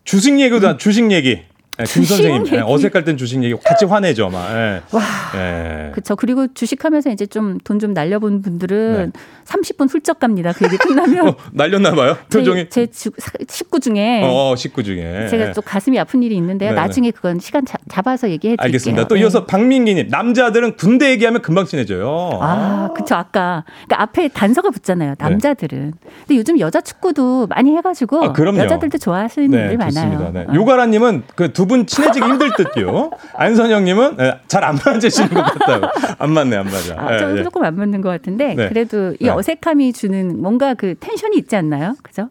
주식 얘기도 주식 얘기. 네, 김 선생님 네, 얘기. 어색할 땐 주식 얘기 같이 화내죠, 막. 예. 와. 예. 그쵸. 그리고 주식하면서 이제 좀 돈좀 날려본 분들은 네. 30분 훌쩍 갑니다. 그 얘기 끝나면. [laughs] 어, 날렸나 봐요. 표정이. 제, 제 식구 중에 어, 식구 중에. 제가 또 가슴이 아픈 일이 있는데요. 네, 네. 나중에 그건 시간 자- 잡아서 얘기해 드릴게요. 알겠습니다. 또 네. 이어서 박민기 님 남자들은 군대 얘기하면 금방 친해져요. 아, 그쵸. 아까. 그러니까 앞에 단서가 붙잖아요. 남자들은. 근데 요즘 여자 축구도 많이 해 가지고. 아, 그럼요. 여자들도 좋아하시는 분들 많아요. 네. 어. 요가라 님은 그 두 분 친해지기 힘들 듯요. [laughs] 안선영 님은 네, 잘안 맞으시는 것 같다고. 안 맞네, 안 맞아. 아, 좀 예, 예. 조금 안 맞는 것 같은데 네. 그래도 이 네. 어색함이 주는 뭔가 그 텐션이 있지 않나요? 그죠?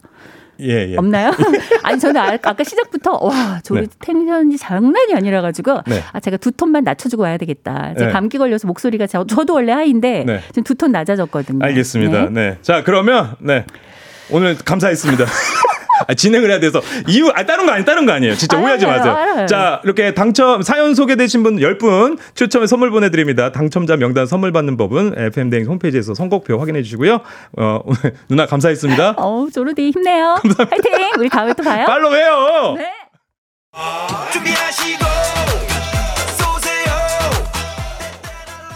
예, 예. 없나요? [laughs] 아니 저는 아, 아까 시작부터 와 조리 네. 텐션이 장난이 아니라 가지고 네. 아 제가 두 톤만 낮춰주고 와야 되겠다. 제가 네. 감기 걸려서 목소리가 저, 저도 원래 하인데 네. 지금 두 톤 낮아졌거든요. 알겠습니다. 네. 네. 자, 그러면 네. 오늘 감사했습니다. [laughs] 아, 진행을 해야 돼서 이유 아 다른 거 아니 다른 거 아니에요. 진짜 알아요, 오해하지 마세요. 알아요. 자, 이렇게 당첨 사연 소개되신 분 10분 추첨해 선물 보내 드립니다. 당첨자 명단 선물 받는 법은 FM 댕 홈페이지에서 선곡표 확인해 주시고요. 어, 오늘 [laughs] 누나 감사했습니다. 어우 조르디 힘내요. 화이팅. 우리 다음에 또 봐요. 빨로 해요. 네. 준비하시고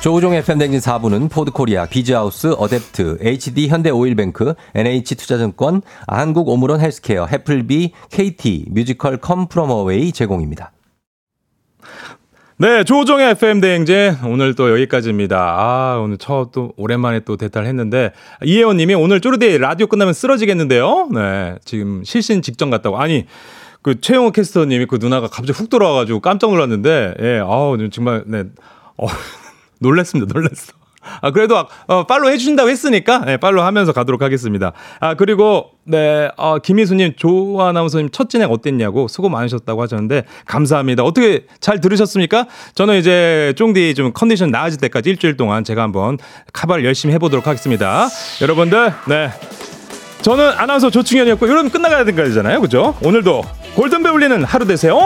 조우종 FM 대행진 4부는 포드코리아, 비즈하우스, 어댑트, HD 현대오일뱅크, NH투자증권, 한국 오므론 헬스케어, 해플비, KT, 뮤지컬 컴 프롬 어웨이 제공입니다. 네, 조우종의 FM 대행진 오늘 또 여기까지입니다. 아, 오늘 첫또 오랜만에 또 대타를 했는데 이혜원 님이 오늘 쪼르디 라디오 끝나면 쓰러지겠는데요. 네, 지금 실신 직전 같다고. 아니, 그 최영호 캐스터 님이 그 누나가 갑자기 훅 돌아와 가지고 깜짝 놀랐는데 예, 아우, 정말 네. 어, 놀랐습니다. 놀랐어. 아, 그래도, 아, 어, 팔로우 해주신다고 했으니까, 네, 팔로우 하면서 가도록 하겠습니다. 아, 그리고, 네, 어, 김희수님, 조 아나운서님 첫 진행 어땠냐고 수고 많으셨다고 하셨는데, 감사합니다. 어떻게 잘 들으셨습니까? 저는 이제 쫑디 좀 컨디션 나아질 때까지 일주일 동안 제가 한번 카바를 열심히 해보도록 하겠습니다. 여러분들, 네. 저는 아나운서 조충현이었고, 여러분 끝나가야 되잖아요. 그죠? 오늘도 골든벨 울리는 하루 되세요.